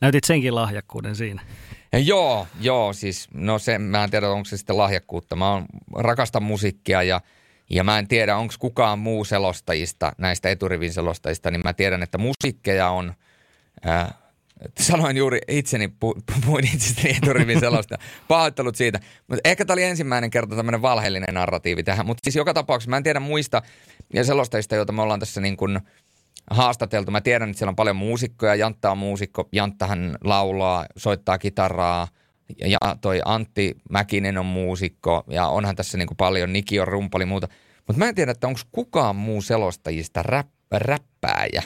Näytit senkin lahjakkuuden siinä. Joo, joo, siis no se, mä en tiedä, onko se sitten lahjakkuutta. Mä on, rakastan musiikkia ja, ja mä en tiedä, onko kukaan muu selostajista, näistä eturivin selostajista, niin mä tiedän, että musiikkeja on, äh, sanoin juuri itseni, pu, puhuin itsestäni eturivin selosta, *laughs* pahoittelut siitä. Mutta ehkä tämä oli ensimmäinen kerta tämmöinen valheellinen narratiivi tähän, mutta siis joka tapauksessa mä en tiedä muista ja selostajista, joita me ollaan tässä niin kuin – haastateltu. Mä tiedän, että siellä on paljon muusikkoja. Jantta on muusikko. Janttahan laulaa, soittaa kitaraa. Ja toi Antti Mäkinen on muusikko. Ja onhan tässä niin kuin paljon. Niki on rumpali muuta. Mutta mä en tiedä, että onko kukaan muu selostajista rap, räppääjä.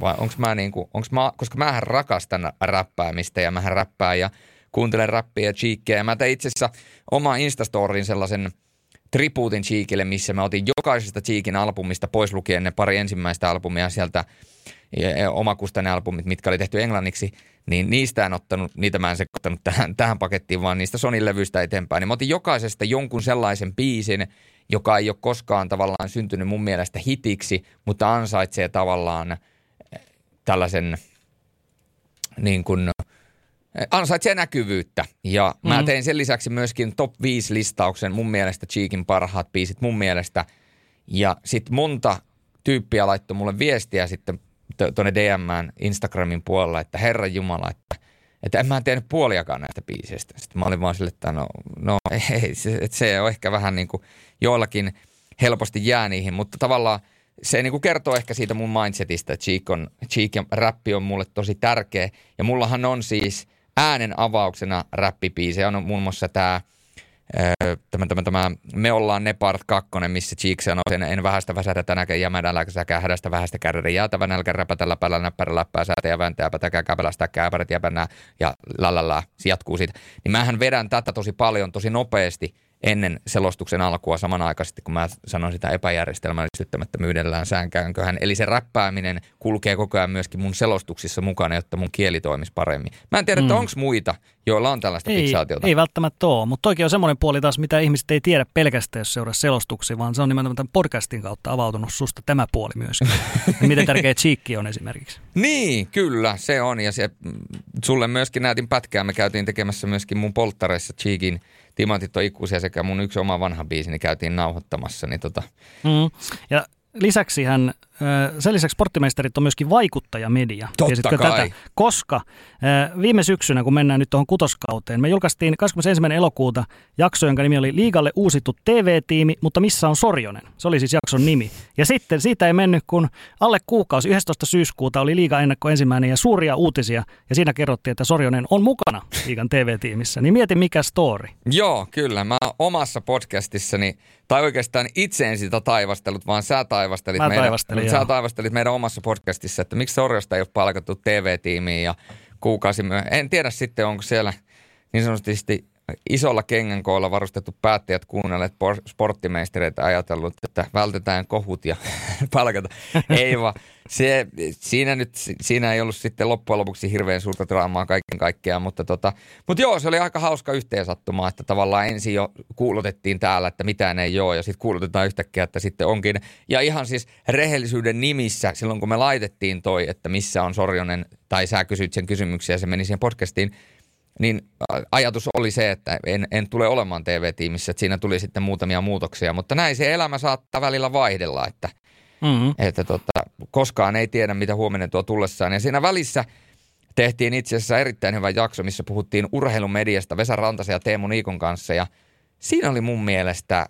Vai onko mä niin kuin, onks mä, koska mähän rakastan räppäämistä ja mähän räppään ja kuuntelen räppiä ja cheekkejä. Mä tein itse asiassa oma Instastorin sellaisen – tribuutin Cheekille, missä mä otin jokaisesta Cheekin albumista pois lukien ne pari ensimmäistä albumia sieltä omakustanne albumit, mitkä oli tehty englanniksi, niin niistä en ottanut, niitä mä en sekoittanut tähän, tähän pakettiin, vaan niistä Sonin levyistä eteenpäin. Niin mä otin jokaisesta jonkun sellaisen biisin, joka ei ole koskaan tavallaan syntynyt mun mielestä hitiksi, mutta ansaitsee tavallaan eh, tällaisen niin kuin, ansaitsee näkyvyyttä. Ja mm. mä tein sen lisäksi myöskin top 5 listauksen mun mielestä Cheekin parhaat biisit mun mielestä. Ja sitten monta tyyppiä laittoi mulle viestiä sitten tuonne DMään Instagramin puolella, että Herran Jumala, että, että en mä tiennyt puoliakaan näistä biiseistä. Sitten mä olin vaan sille, että no, no *laughs* ei, se, että se on ehkä vähän niin kuin joillakin helposti jää niihin, mutta tavallaan se niin kuin kertoo ehkä siitä mun mindsetistä, että Cheek, on, Cheek ja räppi on mulle tosi tärkeä. Ja mullahan on siis äänen avauksena räppipiisejä, on muun muassa tämä – tämä, tämä, tämä, me ollaan ne part kakkonen, missä Cheek sanoo sen, en vähästä väsähdä tänäkään jämädä läkäsäkää hädästä vähästä kärrä jäätävä nälkä räpätä läpällä näppärä läppää säätä ja vääntää pätäkää käpälästä kääpärät jäpänää ja lalala, se jatkuu siitä. Niin mähän vedän tätä tosi paljon, tosi nopeasti ennen selostuksen alkua samanaikaisesti, kun mä sanon sitä epäjärjestelmällistyttämättömyydellään säänkäänköhän. Eli se räppääminen kulkee koko ajan myöskin mun selostuksissa mukana, jotta mun kieli toimisi paremmin. Mä en tiedä, mm. että onko muita, joilla on tällaista ei, fiksaatiota. Ei välttämättä ole, mutta toki on semmoinen puoli taas, mitä ihmiset ei tiedä pelkästään, jos seuraa selostuksia, vaan se on nimenomaan tämän podcastin kautta avautunut susta tämä puoli myös. *laughs* Miten tärkeä cheekki on esimerkiksi. Niin, kyllä, se on. Ja se, mm, sulle myöskin näytin pätkää. Me käytiin tekemässä myöskin mun polttareissa cheekin – Timantit on ikuisia sekä mun yksi oma vanha biisi, niin käytiin nauhoittamassa. Niin tota. mm. Ja lisäksi hän sen lisäksi sporttimeisterit on myöskin vaikuttajamedia. Totta kai. Tätä? Koska viime syksynä, kun mennään nyt tuohon kutoskauteen, me julkaistiin 21. elokuuta jakso, jonka nimi oli Liigalle uusittu TV-tiimi, mutta missä on Sorjonen? Se oli siis jakson nimi. Ja sitten siitä ei mennyt, kun alle kuukausi, 11. syyskuuta oli Liiga ennakko ensimmäinen ja suuria uutisia. Ja siinä kerrottiin, että Sorjonen on mukana Liigan TV-tiimissä. Niin mieti mikä story. Joo, kyllä. Mä omassa podcastissani, tai oikeastaan itse en sitä taivastellut, vaan sä taivastelit Mä meidän, taivastelin, sä taivastelit meidän omassa podcastissa, että miksi Sorjosta ei ole palkattu TV-tiimiin ja kuukausi myöhemmin. En tiedä sitten, onko siellä niin sanotusti isolla kengänkoolla varustettu päättäjät kuunnelleet sporttimeistereitä ajatellut, että vältetään kohut ja *laughs* palkata. Ei vaan, se, siinä, nyt, siinä ei ollut sitten loppujen lopuksi hirveän suurta draamaa kaiken kaikkiaan, mutta, tota, mutta joo, se oli aika hauska yhteensattuma, että tavallaan ensin jo kuulutettiin täällä, että mitään ei ole ja sitten kuulutetaan yhtäkkiä, että sitten onkin. Ja ihan siis rehellisyyden nimissä, silloin kun me laitettiin toi, että missä on Sorjonen, tai sä kysyit sen kysymyksiä ja se meni siihen podcastiin, niin ajatus oli se, että en, en tule olemaan TV-tiimissä, että siinä tuli sitten muutamia muutoksia, mutta näin se elämä saattaa välillä vaihdella, että, mm-hmm. että tota, koskaan ei tiedä, mitä huominen tuo tullessaan. Ja siinä välissä tehtiin itse asiassa erittäin hyvä jakso, missä puhuttiin urheilumediasta Vesa Rantasen ja Teemu Niikon kanssa, ja siinä oli mun mielestä,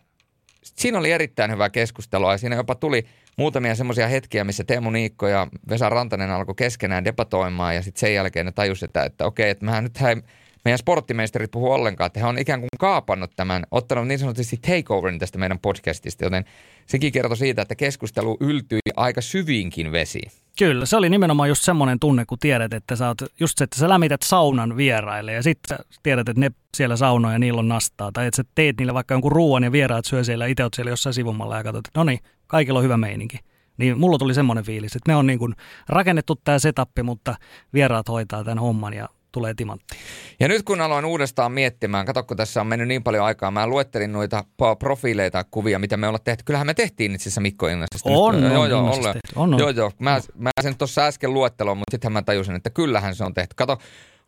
siinä oli erittäin hyvä keskustelua, ja siinä jopa tuli muutamia semmoisia hetkiä, missä Teemu Niikko ja Vesa Rantanen alkoi keskenään debatoimaan ja sitten sen jälkeen ne tajusivat, että, että okei, että mehän nyt hei, meidän sporttimeisterit puhuu ollenkaan, että he on ikään kuin kaapannut tämän, ottanut niin sanotusti takeoverin tästä meidän podcastista, joten sekin kertoi siitä, että keskustelu yltyi aika syviinkin vesiin. Kyllä, se oli nimenomaan just semmoinen tunne, kun tiedät, että sä oot, just se, että sä lämmität saunan vieraille ja sitten tiedät, että ne siellä saunoja ja niillä on nastaa. Tai että sä teet niille vaikka jonkun ruoan ja vieraat syö siellä, itse oot siellä jossain sivumalla ja katsot, että no niin, kaikilla on hyvä meininki. Niin mulla tuli semmoinen fiilis, että me on niin kuin rakennettu tämä setappi, mutta vieraat hoitaa tämän homman ja tulee timantti. Ja nyt kun aloin uudestaan miettimään, kato kun tässä on mennyt niin paljon aikaa, mä luettelin noita profiileita, kuvia, mitä me ollaan tehty. Kyllähän me tehtiin itse asiassa Mikko Ilmeisesti. On, nyt, on, joo, joo, on, on, on, on. Joo, joo. Mä, mä sen tuossa äsken luetteloon, mutta sittenhän mä tajusin, että kyllähän se on tehty. Kato,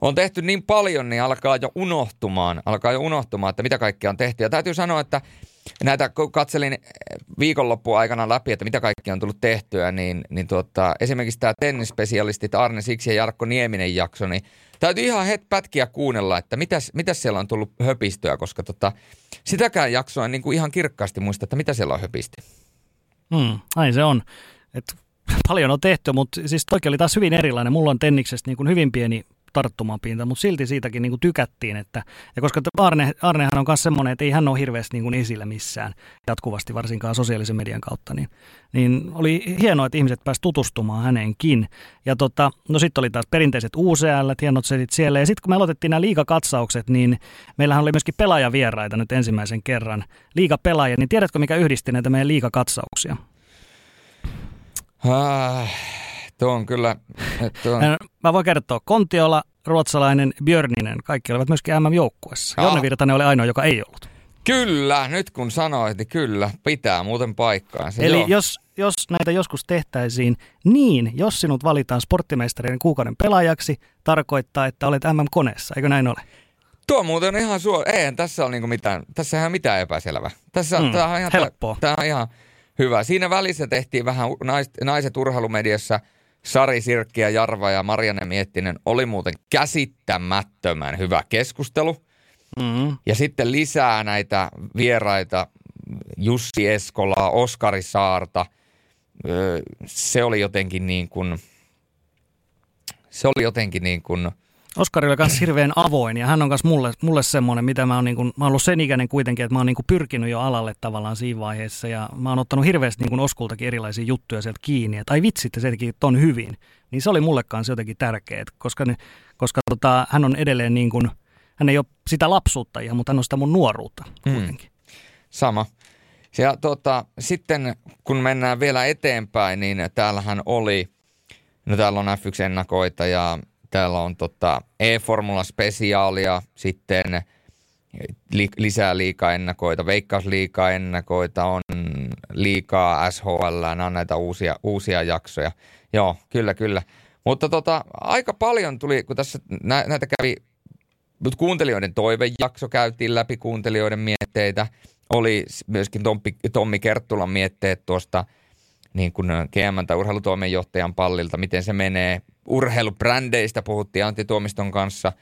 on tehty niin paljon, niin alkaa jo unohtumaan, alkaa jo unohtumaan, että mitä kaikkea on tehty. Ja täytyy sanoa, että näitä kun katselin viikonloppuun aikana läpi, että mitä kaikki on tullut tehtyä, niin, niin tuota, esimerkiksi tämä tennisspesialistit Arne Siksi ja Jarkko Nieminen jakso, niin täytyy ihan het pätkiä kuunnella, että mitäs, mitäs siellä on tullut höpistöä, koska tota, sitäkään jaksoa en niin kuin ihan kirkkaasti muista, että mitä siellä on höpisti. Hmm, ai se on. Et paljon on tehty, mutta siis toki oli taas hyvin erilainen. Mulla on Tenniksestä niin kuin hyvin pieni tarttumapinta, mutta silti siitäkin niin kuin tykättiin. Että, ja koska Arne, Arnehan on myös semmoinen, että ei hän ole hirveästi niin kuin esillä missään jatkuvasti, varsinkaan sosiaalisen median kautta, niin, niin oli hienoa, että ihmiset pääsivät tutustumaan häneenkin. Ja tota, no sitten oli taas perinteiset UCL, hienot setit siellä. Ja sitten kun me aloitettiin nämä liikakatsaukset, niin meillähän oli myöskin pelaajavieraita nyt ensimmäisen kerran. Liikapelaajia, niin tiedätkö mikä yhdisti näitä meidän liikakatsauksia? Ah Tuo on kyllä... Tuo on... Mä voin kertoa, Kontiola, ruotsalainen Björninen, kaikki olivat myöskin MM-joukkuessa. Jonne Virtanen oli ainoa, joka ei ollut. Kyllä, nyt kun sanoit, niin kyllä, pitää muuten paikkaansa. Eli jos, jos näitä joskus tehtäisiin niin, jos sinut valitaan sporttimestarin kuukauden pelaajaksi, tarkoittaa, että olet MM-koneessa, eikö näin ole? Tuo muuten on ihan suo... Eihän tässä ole niinku mitään, tässä ei mitään epäselvää. Tässä mm, tämä on ihan, helppoa. Tämä on ihan hyvä. Siinä välissä tehtiin vähän nais, naiset urheilumediassa Sari Sirkki ja Jarva ja Marianne Miettinen oli muuten käsittämättömän hyvä keskustelu. Mm. Ja sitten lisää näitä vieraita, Jussi Eskolaa, Oskari Saarta. Se oli jotenkin niin kuin, se oli jotenkin niin kuin – Oskari oli myös hirveän avoin ja hän on myös mulle, mulle semmoinen, mitä mä oon, niin kuin, mä oon ollut sen ikäinen kuitenkin, että mä oon niin pyrkinyt jo alalle tavallaan siinä vaiheessa ja mä oon ottanut hirveästi niin Oskultakin erilaisia juttuja sieltä kiinni, että ai vitsi, että se teki ton hyvin. Niin se oli mulle kanssa jotenkin tärkeää, koska, ne, koska tota, hän on edelleen niin kuin, hän ei ole sitä lapsuutta ihan, mutta hän on sitä mun nuoruutta hmm. kuitenkin. Mm. Sama. Ja tota, sitten kun mennään vielä eteenpäin, niin täällähän oli, no täällä on F1-ennakoita ja Täällä on tota E-Formula Spesiaalia, sitten li- lisää liikaennakoita, veikkausliikaennakoita, on liikaa SHL, on näitä uusia, uusia jaksoja. Joo, kyllä, kyllä. Mutta tota, aika paljon tuli, kun tässä nä- näitä kävi, mutta kuuntelijoiden toivejakso käytiin läpi kuuntelijoiden mietteitä. Oli myöskin Tommi, Tommi Kerttulan mietteet tuosta niin kuin GM tai urheilutoimenjohtajan pallilta, miten se menee urheilubrändeistä puhuttiin Antti Tuomiston kanssa.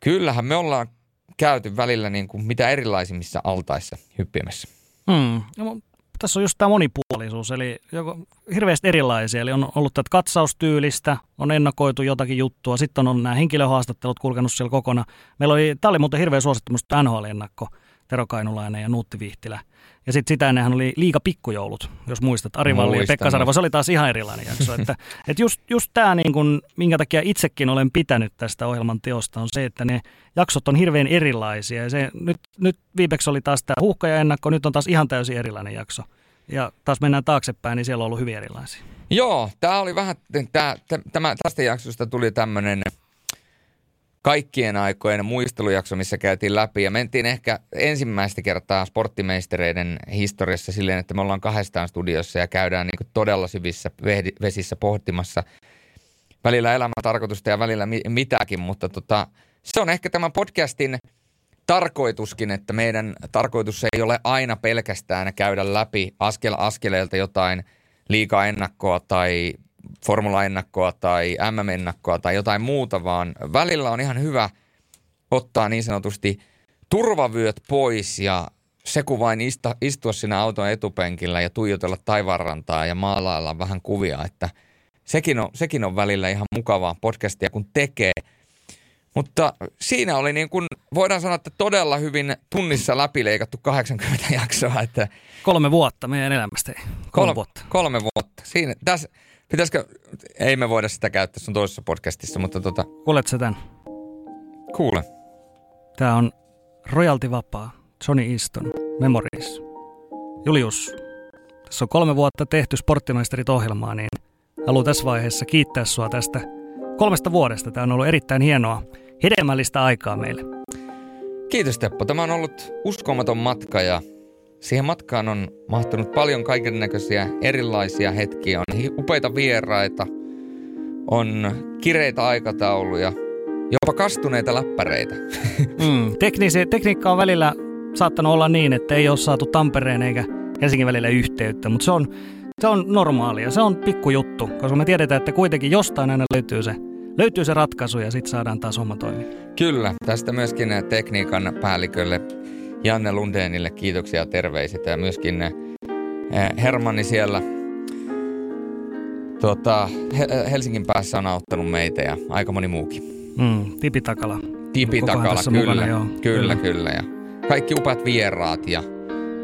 Kyllähän me ollaan käyty välillä niin kuin mitä erilaisimmissa altaissa hyppimässä. Hmm. No, tässä on just tämä monipuolisuus, eli joko hirveästi erilaisia. Eli on ollut tätä katsaustyylistä, on ennakoitu jotakin juttua, sitten on nämä henkilöhaastattelut kulkenut siellä kokona. Meillä oli, tämä oli muuten hirveän suosittu NHL-ennakko, Tero Kainulainen ja Nuutti Vihtilä – ja sitten sitä ennenhän oli liika pikkujoulut, jos muistat. Ari Valli ja Pekka Sarvo, se oli taas ihan erilainen jakso. että, *laughs* että just, just tämä, niin kun, minkä takia itsekin olen pitänyt tästä ohjelman teosta, on se, että ne jaksot on hirveän erilaisia. Ja se, nyt, nyt viimeksi oli taas tämä huuhka ja ennakko, nyt on taas ihan täysin erilainen jakso. Ja taas mennään taaksepäin, niin siellä on ollut hyvin erilaisia. Joo, tämä oli vähän, tää, tämä, tästä jaksosta tuli tämmöinen kaikkien aikojen muistelujakso, missä käytiin läpi. Ja mentiin ehkä ensimmäistä kertaa sporttimeistereiden historiassa silleen, että me ollaan kahdestaan studiossa ja käydään niin todella syvissä vesissä pohtimassa välillä elämän tarkoitusta ja välillä mitäkin, mutta tota, se on ehkä tämän podcastin tarkoituskin, että meidän tarkoitus ei ole aina pelkästään käydä läpi askel askeleelta jotain liikaa ennakkoa tai formula-ennakkoa tai MM-ennakkoa tai jotain muuta, vaan välillä on ihan hyvä ottaa niin sanotusti turvavyöt pois ja se kun vain ista, istua siinä auton etupenkillä ja tuijotella taivaanrantaa ja maalailla vähän kuvia, että sekin on, sekin on välillä ihan mukavaa podcastia kun tekee. Mutta siinä oli niin kuin, voidaan sanoa, että todella hyvin tunnissa läpileikattu 80 jaksoa. Että kolme vuotta meidän elämästä. Kolme, kolme vuotta. Kolme vuotta. Siinä, tässä, Pitäisikö, ei me voida sitä käyttää sun toisessa podcastissa, mutta tota... Kuulet sä tämän? Kuule. Tää on royalty vapaa Johnny Easton Memories. Julius, tässä on kolme vuotta tehty sporttimaisterit ohjelmaa, niin haluan tässä vaiheessa kiittää sua tästä kolmesta vuodesta. Tämä on ollut erittäin hienoa, hedelmällistä aikaa meille. Kiitos Teppo. Tämä on ollut uskomaton matka ja Siihen matkaan on mahtunut paljon kaiken näköisiä erilaisia hetkiä. On upeita vieraita, on kireitä aikatauluja, jopa kastuneita läppäreitä. *laughs* Mm, teknisi, tekniikka on välillä saattanut olla niin, että ei ole saatu Tampereen eikä Helsingin välillä yhteyttä, mutta se on, se on normaalia, se on pikkujuttu, koska me tiedetään, että kuitenkin jostain aina löytyy se, löytyy se ratkaisu ja sitten saadaan taas homma toimia. Kyllä, tästä myöskin tekniikan päällikölle Janne Lundeenille kiitoksia ja terveiset ja myöskin eh, Hermanni siellä tuota, Helsingin päässä on auttanut meitä ja aika moni muukin. Mm, tipi Takala. Tipi Takala, kyllä, mukana, joo. kyllä, kyllä. Ja kaikki upeat vieraat ja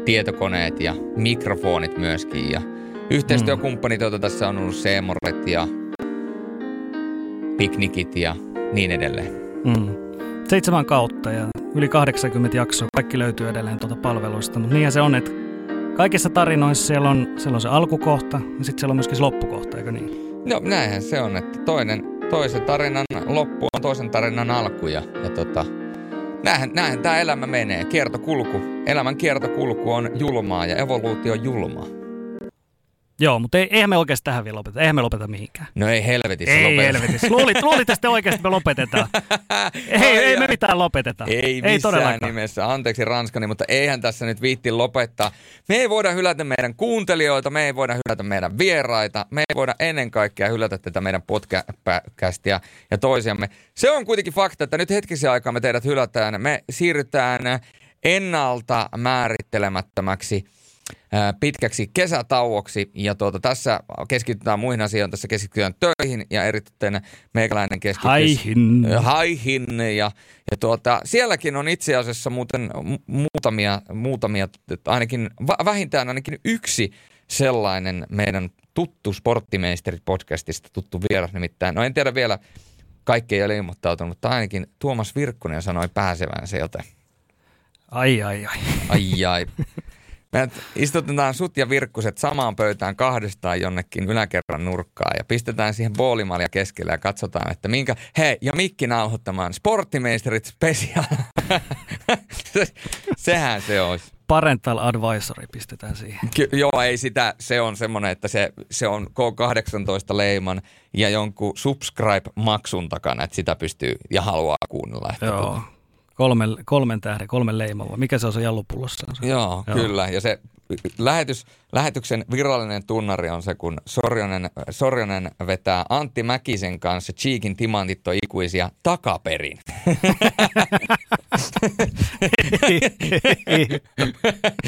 tietokoneet ja mikrofonit myöskin ja yhteistyökumppanit, joita tässä on ollut Seemoret ja piknikit ja niin edelleen. Mm. Seitsemän kautta ja yli 80 jaksoa. Kaikki löytyy edelleen tuolta palveluista, mutta niinhän se on, että kaikissa tarinoissa siellä on, siellä on se alkukohta ja sitten siellä on myöskin se loppukohta, eikö niin? No näinhän se on, että toinen, toisen tarinan loppu on toisen tarinan alku ja, ja tota, näinhän, näinhän tämä elämä menee. Kiertokulku, elämän kiertokulku on julmaa ja evoluutio on julmaa. Joo, mutta ei, eihän me oikeasti tähän vielä lopeta. Eihän me lopeta mihinkään. No ei helvetissä Ei lopeta. helvetissä. Luulit, luulit että oikeasti me lopetetaan. *laughs* ei, ei me mitään lopeteta. Ei, ei missään todellakaan. nimessä. Anteeksi Ranskani, mutta eihän tässä nyt viitti lopettaa. Me ei voida hylätä meidän kuuntelijoita, me ei voida hylätä meidän vieraita, me ei voida ennen kaikkea hylätä tätä meidän podcastia ja toisiamme. Se on kuitenkin fakta, että nyt hetkisen aikaa me teidät hylätään. Me siirrytään ennalta määrittelemättömäksi ää, pitkäksi kesätauoksi ja tuota, tässä keskitytään muihin asioihin, tässä keskitytään töihin ja erityisen meikäläinen keskittyy Haihin. haihin ja, ja tuota, sielläkin on itse asiassa muuten mu- muutamia, muutamia ainakin vähintään ainakin yksi sellainen meidän tuttu Sporttimeisterit podcastista tuttu vieras nimittäin. No en tiedä vielä, kaikki ei ole ilmoittautunut, mutta ainakin Tuomas Virkkunen sanoi pääsevänsä, joten Ai, ai, ai. ai ai. *laughs* Me istutetaan sut ja Virkkuset samaan pöytään kahdestaan jonnekin yläkerran nurkkaan ja pistetään siihen boolimalja keskelle ja katsotaan, että minkä... Hei, ja mikki nauhoittamaan Sporttimeisterit special. *laughs* se, sehän se olisi. Parental advisory pistetään siihen. Ky- joo, ei sitä. Se on semmoinen, että se, se on K18 leiman ja jonkun subscribe-maksun takana, että sitä pystyy ja haluaa kuunnella. Että Joo. Kolmen, kolmen tähden, kolmen leiman. vai Mikä se on se jallupullossa? Se? Joo, Joo. Joo, kyllä. Ja se lähetys, lähetyksen virallinen tunnari on se, kun Sorjonen, Sorjonen vetää Antti Mäkisen kanssa Cheekin timantit on ikuisia takaperin. *laughs*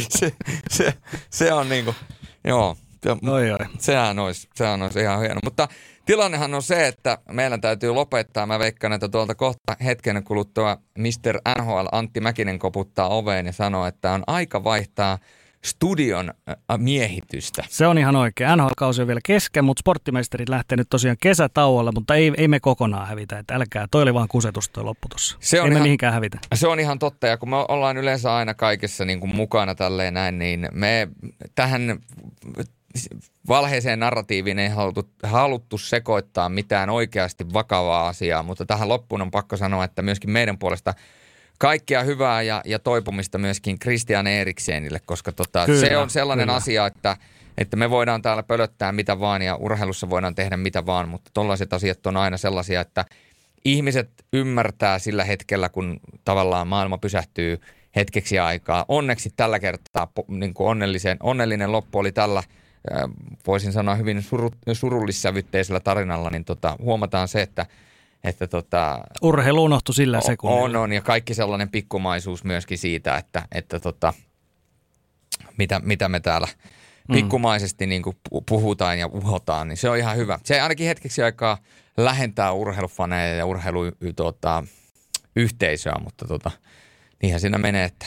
se, se, se on niinku, joo. Ja Oi, oi. Sehän olisi, sehän olisi ihan hieno. Mutta tilannehan on se, että meidän täytyy lopettaa. Mä veikkaan, että tuolta kohta hetken kuluttua Mr. NHL Antti Mäkinen koputtaa oveen ja sanoo, että on aika vaihtaa studion äh, miehitystä. Se on ihan oikein. NHL-kausi on vielä kesken, mutta sporttimeisterit lähtee nyt tosiaan kesätauolle, mutta ei, ei me kokonaan hävitä. Että älkää, toi oli vaan kusetus toi loppu tossa. Se on ei me ihan- mihinkään hävitä. Se on ihan totta, ja kun me ollaan yleensä aina kaikessa niin kuin mukana tälleen näin, niin me tähän valheeseen narratiiviin ei haluttu, haluttu sekoittaa mitään oikeasti vakavaa asiaa, mutta tähän loppuun on pakko sanoa, että myöskin meidän puolesta kaikkea hyvää ja, ja toipumista myöskin Christian Eriksenille, koska tota, Kyllä, se on sellainen kyllä. asia, että, että me voidaan täällä pölöttää mitä vaan ja urheilussa voidaan tehdä mitä vaan, mutta tollaiset asiat on aina sellaisia, että ihmiset ymmärtää sillä hetkellä, kun tavallaan maailma pysähtyy hetkeksi aikaa. Onneksi tällä kertaa niin kuin onnellisen, onnellinen loppu oli tällä, voisin sanoa hyvin suru, surullissävytteisellä tarinalla, niin tota, huomataan se, että, että tota, Urheilu unohtui sillä sekunnilla. on, on, ja kaikki sellainen pikkumaisuus myöskin siitä, että, että tota, mitä, mitä me täällä pikkumaisesti niin kuin pu- puhutaan ja uhotaan, niin se on ihan hyvä. Se ainakin hetkeksi aikaa lähentää urheilufaneja ja urheilu tota, yhteisöä, mutta tota, niinhän siinä menee, että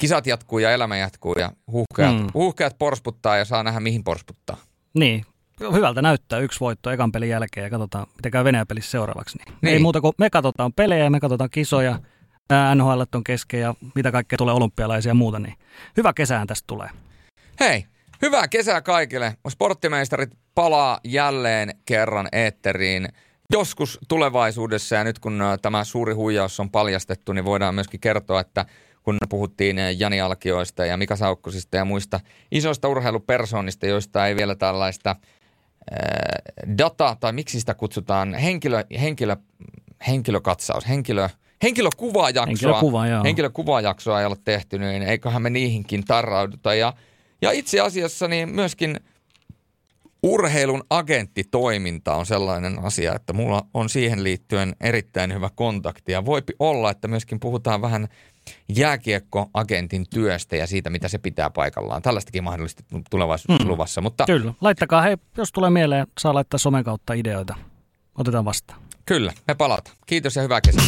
kisat jatkuu ja elämä jatkuu ja huuhkeat, Mm. huuhkeat porsputtaa ja saa nähdä mihin porsputtaa. Niin. Hyvältä näyttää yksi voitto ekan pelin jälkeen ja katsotaan, mitä käy Venäjän pelissä seuraavaksi. Niin. Niin. Ei muuta kuin me katsotaan pelejä ja me katsotaan kisoja, NHL on kesken ja mitä kaikkea tulee olympialaisia ja muuta. Niin hyvä kesään tästä tulee. Hei, hyvää kesää kaikille. Sporttimeistarit palaa jälleen kerran eetteriin. Joskus tulevaisuudessa ja nyt kun tämä suuri huijaus on paljastettu, niin voidaan myöskin kertoa, että kun puhuttiin ö, Jani Alkioista ja Mika Saukkosista ja muista isoista urheilupersoonista, joista ei vielä tällaista äh, data, tai miksi sitä kutsutaan, henkilö, henkilö, henkilökatsaus, henkilö, henkilökuvajaksoa, Henkilökuva, joo. henkilökuvajaksoa ei ole tehty, niin eiköhän me niihinkin tarrauduta. Ja, ja itse asiassa niin myöskin urheilun agenttitoiminta on sellainen asia, että mulla on siihen liittyen erittäin hyvä kontakti. Ja voi olla, että myöskin puhutaan vähän jääkiekkoagentin työstä ja siitä, mitä se pitää paikallaan. Tällaistakin mahdollisesti tulevaisuudessa Mm. luvassa. Mutta Kyllä. Laittakaa, hei, jos tulee mieleen, saa laittaa somen kautta ideoita. Otetaan vastaan. kyllä, me palataan. Kiitos ja hyvää kesää.